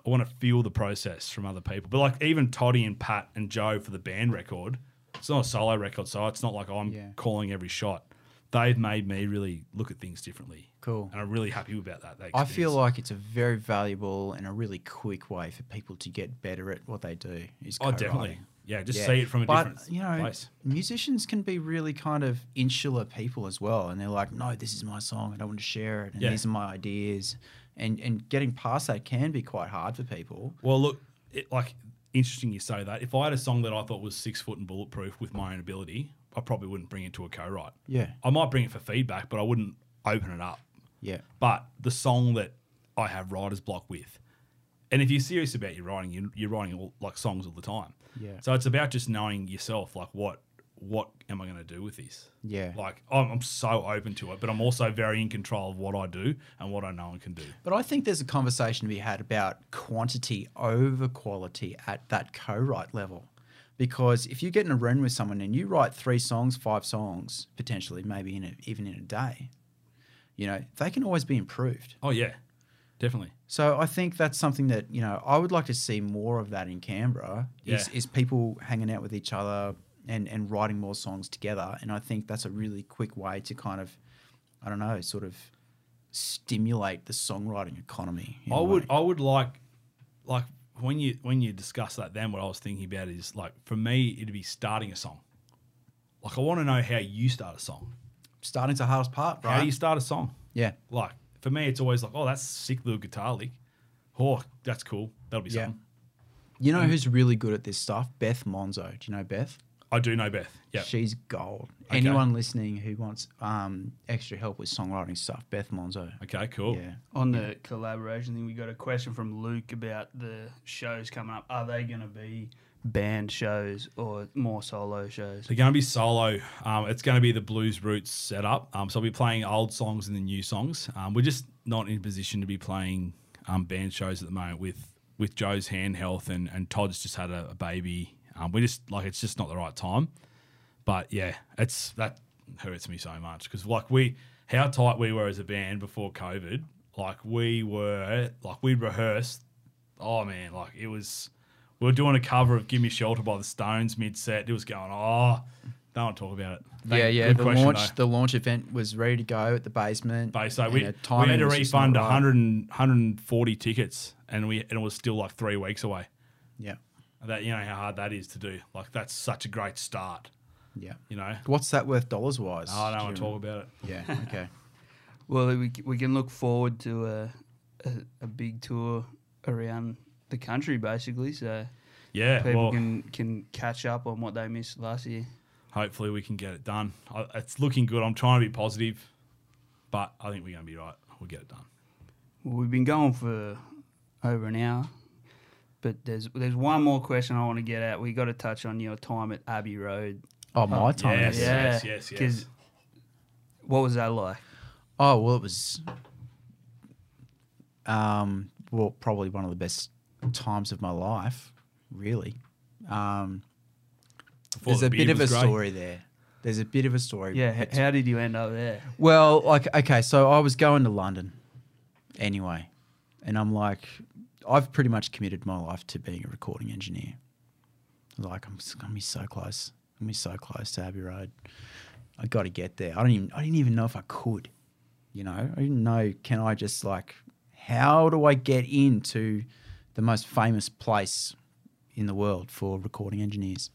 I want to feel the process from other people. But like even Toddy and Pat and Joe for the band record, it's not a solo record, so it's not like I'm Yeah. calling every shot. They've made me really look at things differently. Cool. And I'm really happy about that. that I feel like it's a very valuable and a really quick way for people to get better at what they do. Is Oh, definitely. Yeah, just Yeah. see it from a but, different you know, place. musicians can be really kind of insular people as well, and they're like, "No, this is my song. I don't want to share it, and Yeah. these are my ideas." And and getting past that can be quite hard for people. Well, look, it, like interesting you say that. If I had a song that I thought was six foot and bulletproof with my own ability, I probably wouldn't bring it to a co-write. Yeah, I might bring it for feedback, but I wouldn't open it up. yeah, But the song that I have writer's block with, and if you're serious about your writing, you, you're writing all, like songs all the time. Yeah. So it's about just knowing yourself, like what what am I going to do with this? yeah. Like I'm, I'm so open to it, but I'm also very in control of what I do and what I know I can do. But I think there's a conversation to be had about quantity over quality at that co-write level. Because if you get in a room with someone and you write three songs, five songs, potentially, maybe in a, even in a day, you know, they can always be improved. Oh yeah, definitely. So I think that's something that you know I would like to see more of that in Canberra. Is, Yeah. is people hanging out with each other and and writing more songs together, and I think that's a really quick way to kind of, I don't know, sort of stimulate the songwriting economy. I would. I would like like when you when you discuss that then what I was thinking about is like for me it'd be starting a song. Like I want to know how you start a song. starting's the hardest part, right? How do you start a song? yeah, Like for me it's always like, oh that's a sick little guitar lick. Oh, that's cool. That'll be Yeah. something. you know who's really good at this stuff? Beth Monzo. Do you know Beth? I do know Beth. Yeah. She's gold. Okay. Anyone listening who wants um, extra help with songwriting stuff, Beth Monzo. Okay, cool. Yeah. On the collaboration thing, we got a question from Luke about the shows coming up. Are they going to be band shows or more solo shows? They're going to be solo. Um, it's going to be the blues roots setup. Um, so I'll be playing old songs and the new songs. Um, we're just not in a position to be playing um, band shows at the moment with with Joe's hand health and, and Todd's just had a, a baby. Um, we just like it's just not the right time. But yeah, it's that hurts me so much because like we how tight we were as a band before COVID. Like we were like we'd rehearsed. Oh man, like it was. We were doing a cover of "Give Me Shelter" by the Stones mid set. It was going. Oh, don't talk about it. Thank- yeah, yeah. The question, launch, though. the launch event was ready to go at the basement. So we, we had to was just not refund right. 100 140 tickets, and we and it was still like three weeks away. Yeah, That you know how hard that is to do. Like that's such a great start. yeah. You know. What's that worth dollars wise? Oh, I don't Do want to talk about it. Yeah. Okay. Well, we, we can look forward to a, a, a big tour around the country, basically. So Yeah. people well, can, can catch up on what they missed last year. hopefully we can get it done. I, it's looking good. I'm trying to be positive, but I think we're going to be right. We'll get it done. Well, we've been going for over an hour, but there's there's one more question I want to get at. We got to touch on your time at Abbey Road. Oh, my time. yes. yeah. yes, yes. 'cause What was that like? Oh well, it was. Um. Well, probably one of the best times of my life. Really. Um. There's the a bit of a was grey. story there. There's a bit of a story. Yeah, h- how did you end up there? Well, like okay, so I was going to London anyway, and I'm like, I've pretty much committed my life to being a recording engineer. Like I'm gonna be so close. I'm gonna be so close to Abbey Road. I got to get there. I don't even. I didn't even know if I could. You know, I didn't know. Can I just like? How do I get into the most famous place in the world for recording engineers?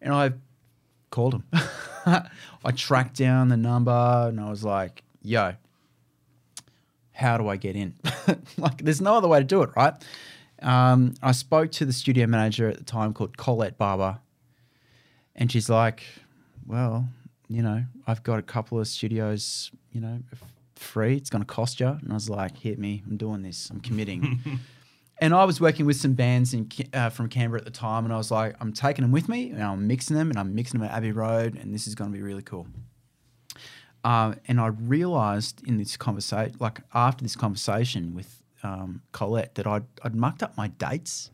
And I called him. I tracked down the number and I was like, yo, how do I get in? like, there's no other way to do it, right? Um, I spoke to the studio manager at the time called Colette Barber, and she's like, well, you know, I've got a couple of studios, you know, free. It's going to cost you. And I was like, hit me. I'm doing this. I'm committing. and I was working with some bands in uh, from Canberra at the time, and I was like, I'm taking them with me, and I'm mixing them, and I'm mixing them at Abbey Road, and this is going to be really cool. Um, and I realised in this conversation, like after this conversation with um, Colette, that I'd, I'd mucked up my dates.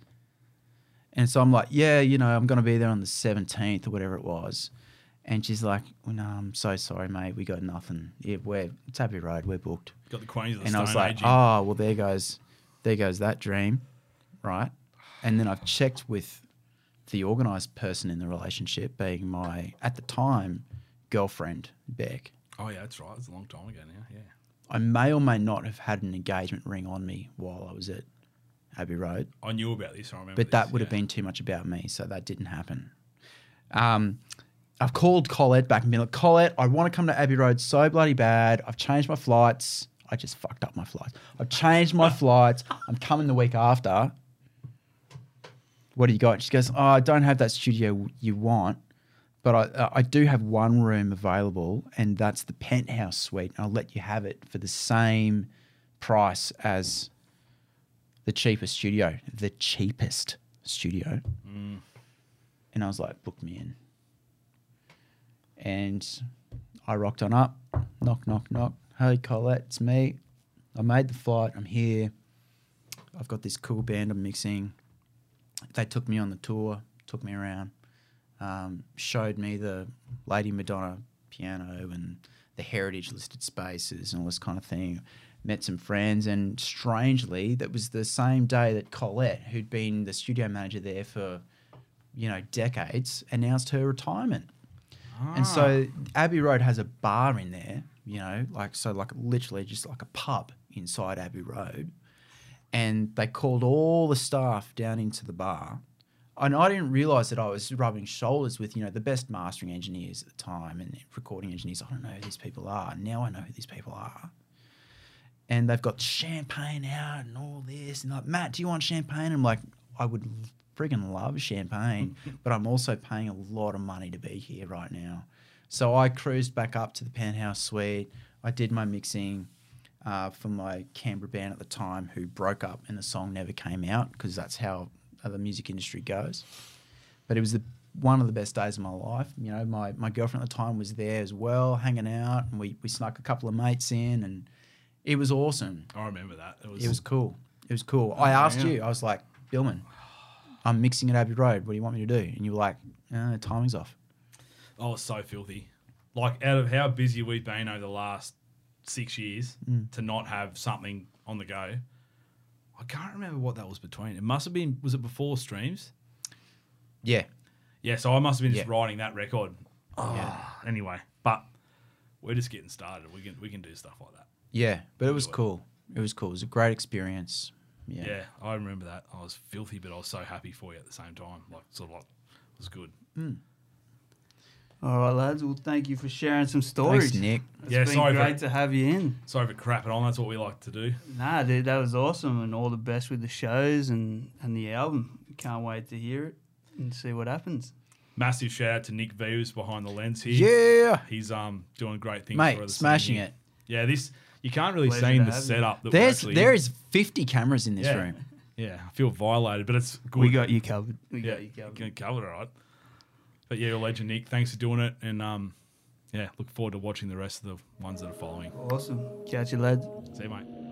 And so I'm like, yeah, you know, I'm going to be there on the 17th or whatever it was. And she's like, well, no, I'm so sorry, mate. We got nothing. Yeah, we're, it's Abbey Road. We're booked Got the Queens of the and Stone I was like, Age. oh, well, there goes there goes that dream, right? And then I've checked with the organised person in the relationship, being my at the time girlfriend Beck. Oh yeah, that's right. It's a long time ago now. Yeah. I may or may not have had an engagement ring on me while I was at Abbey Road, I knew about this. I remember. but that this, would have been too much about me, so that didn't happen. Um, I've called Colette back and been like, Colette, I want to come to Abbey Road so bloody bad. I've changed my flights. I just fucked up my flights. I've changed my flights. I'm coming the week after. What do you got? She goes, Oh, I don't have that studio you want, but I, uh, I do have one room available, and that's the penthouse suite. I'll let you have it for the same price as the cheapest studio, the cheapest studio. And I was like, book me in. And I rocked on up, knock, knock, knock. Hey, Colette, it's me. I made the flight. I'm here. I've got this cool band I'm mixing. They took me on the tour, took me around, um, showed me the Lady Madonna piano and the heritage listed spaces and all this kind of thing. Met some friends, and strangely, that was the same day that Colette, who'd been the studio manager there for, you know, decades, announced her retirement. And so Abbey Road has a bar in there, you know, like so like literally just like a pub inside Abbey Road. And they called all the staff down into the bar. And I didn't realize that I was rubbing shoulders with, you know, the best mastering engineers at the time and recording engineers. I don't know who these people are. Now I know who these people are. And they've got champagne out and all this. And like, Matt, do you want champagne? I'm like, I would friggin' love champagne, but I'm also paying a lot of money to be here right now. So I cruised back up to the penthouse suite. I did my mixing uh, for my Canberra band at the time, who broke up and the song never came out because that's how uh, the music industry goes. But it was the one of the best days of my life. You know, my, my girlfriend at the time was there as well, hanging out, and we, we snuck a couple of mates in, and it was awesome. I remember that. It was. It was cool. It was cool. I asked yeah. you, I was like, Biilmann, I'm mixing at Abbey Road. What do you want me to do? And you were like, uh, timing's off. I was so filthy. Like out of how busy we've been over the last six years Mm. to not have something on the go. I can't remember what that was between. It must have been. Was it before streams? Yeah. Yeah. So I must have been just Yeah. writing that record. Yeah. Ah, anyway, but we're just getting started. We can we can do stuff like that. Yeah. But it was cool. It was cool. It was a great experience. Yeah. Yeah. I remember that. I was filthy, but I was so happy for you at the same time. Like sort of like it was good. Hmm. All right, lads. Well, thank you for sharing some stories. Thanks, Nick. It's Yeah, been sorry for- great to have you in. Sorry for crapping on. That's what we like to do. Nah, dude, that was awesome, and all the best with the shows and and the album. Can't wait to hear it and see what happens. Massive shout out to Nick V who's behind the lens here. Yeah. He's um doing great things Mate, for us. smashing it. Yeah, this you can't really Pleasure see in the setup that we're There's actually there is 50 cameras in this yeah, room. Yeah, I feel violated, but it's good. We got you covered. We yeah, got you covered. you covered all right. But yeah, legend Nick, thanks for doing it, and um, yeah, look forward to watching the rest of the ones that are following. Awesome. Catch you, lads. See you, mate.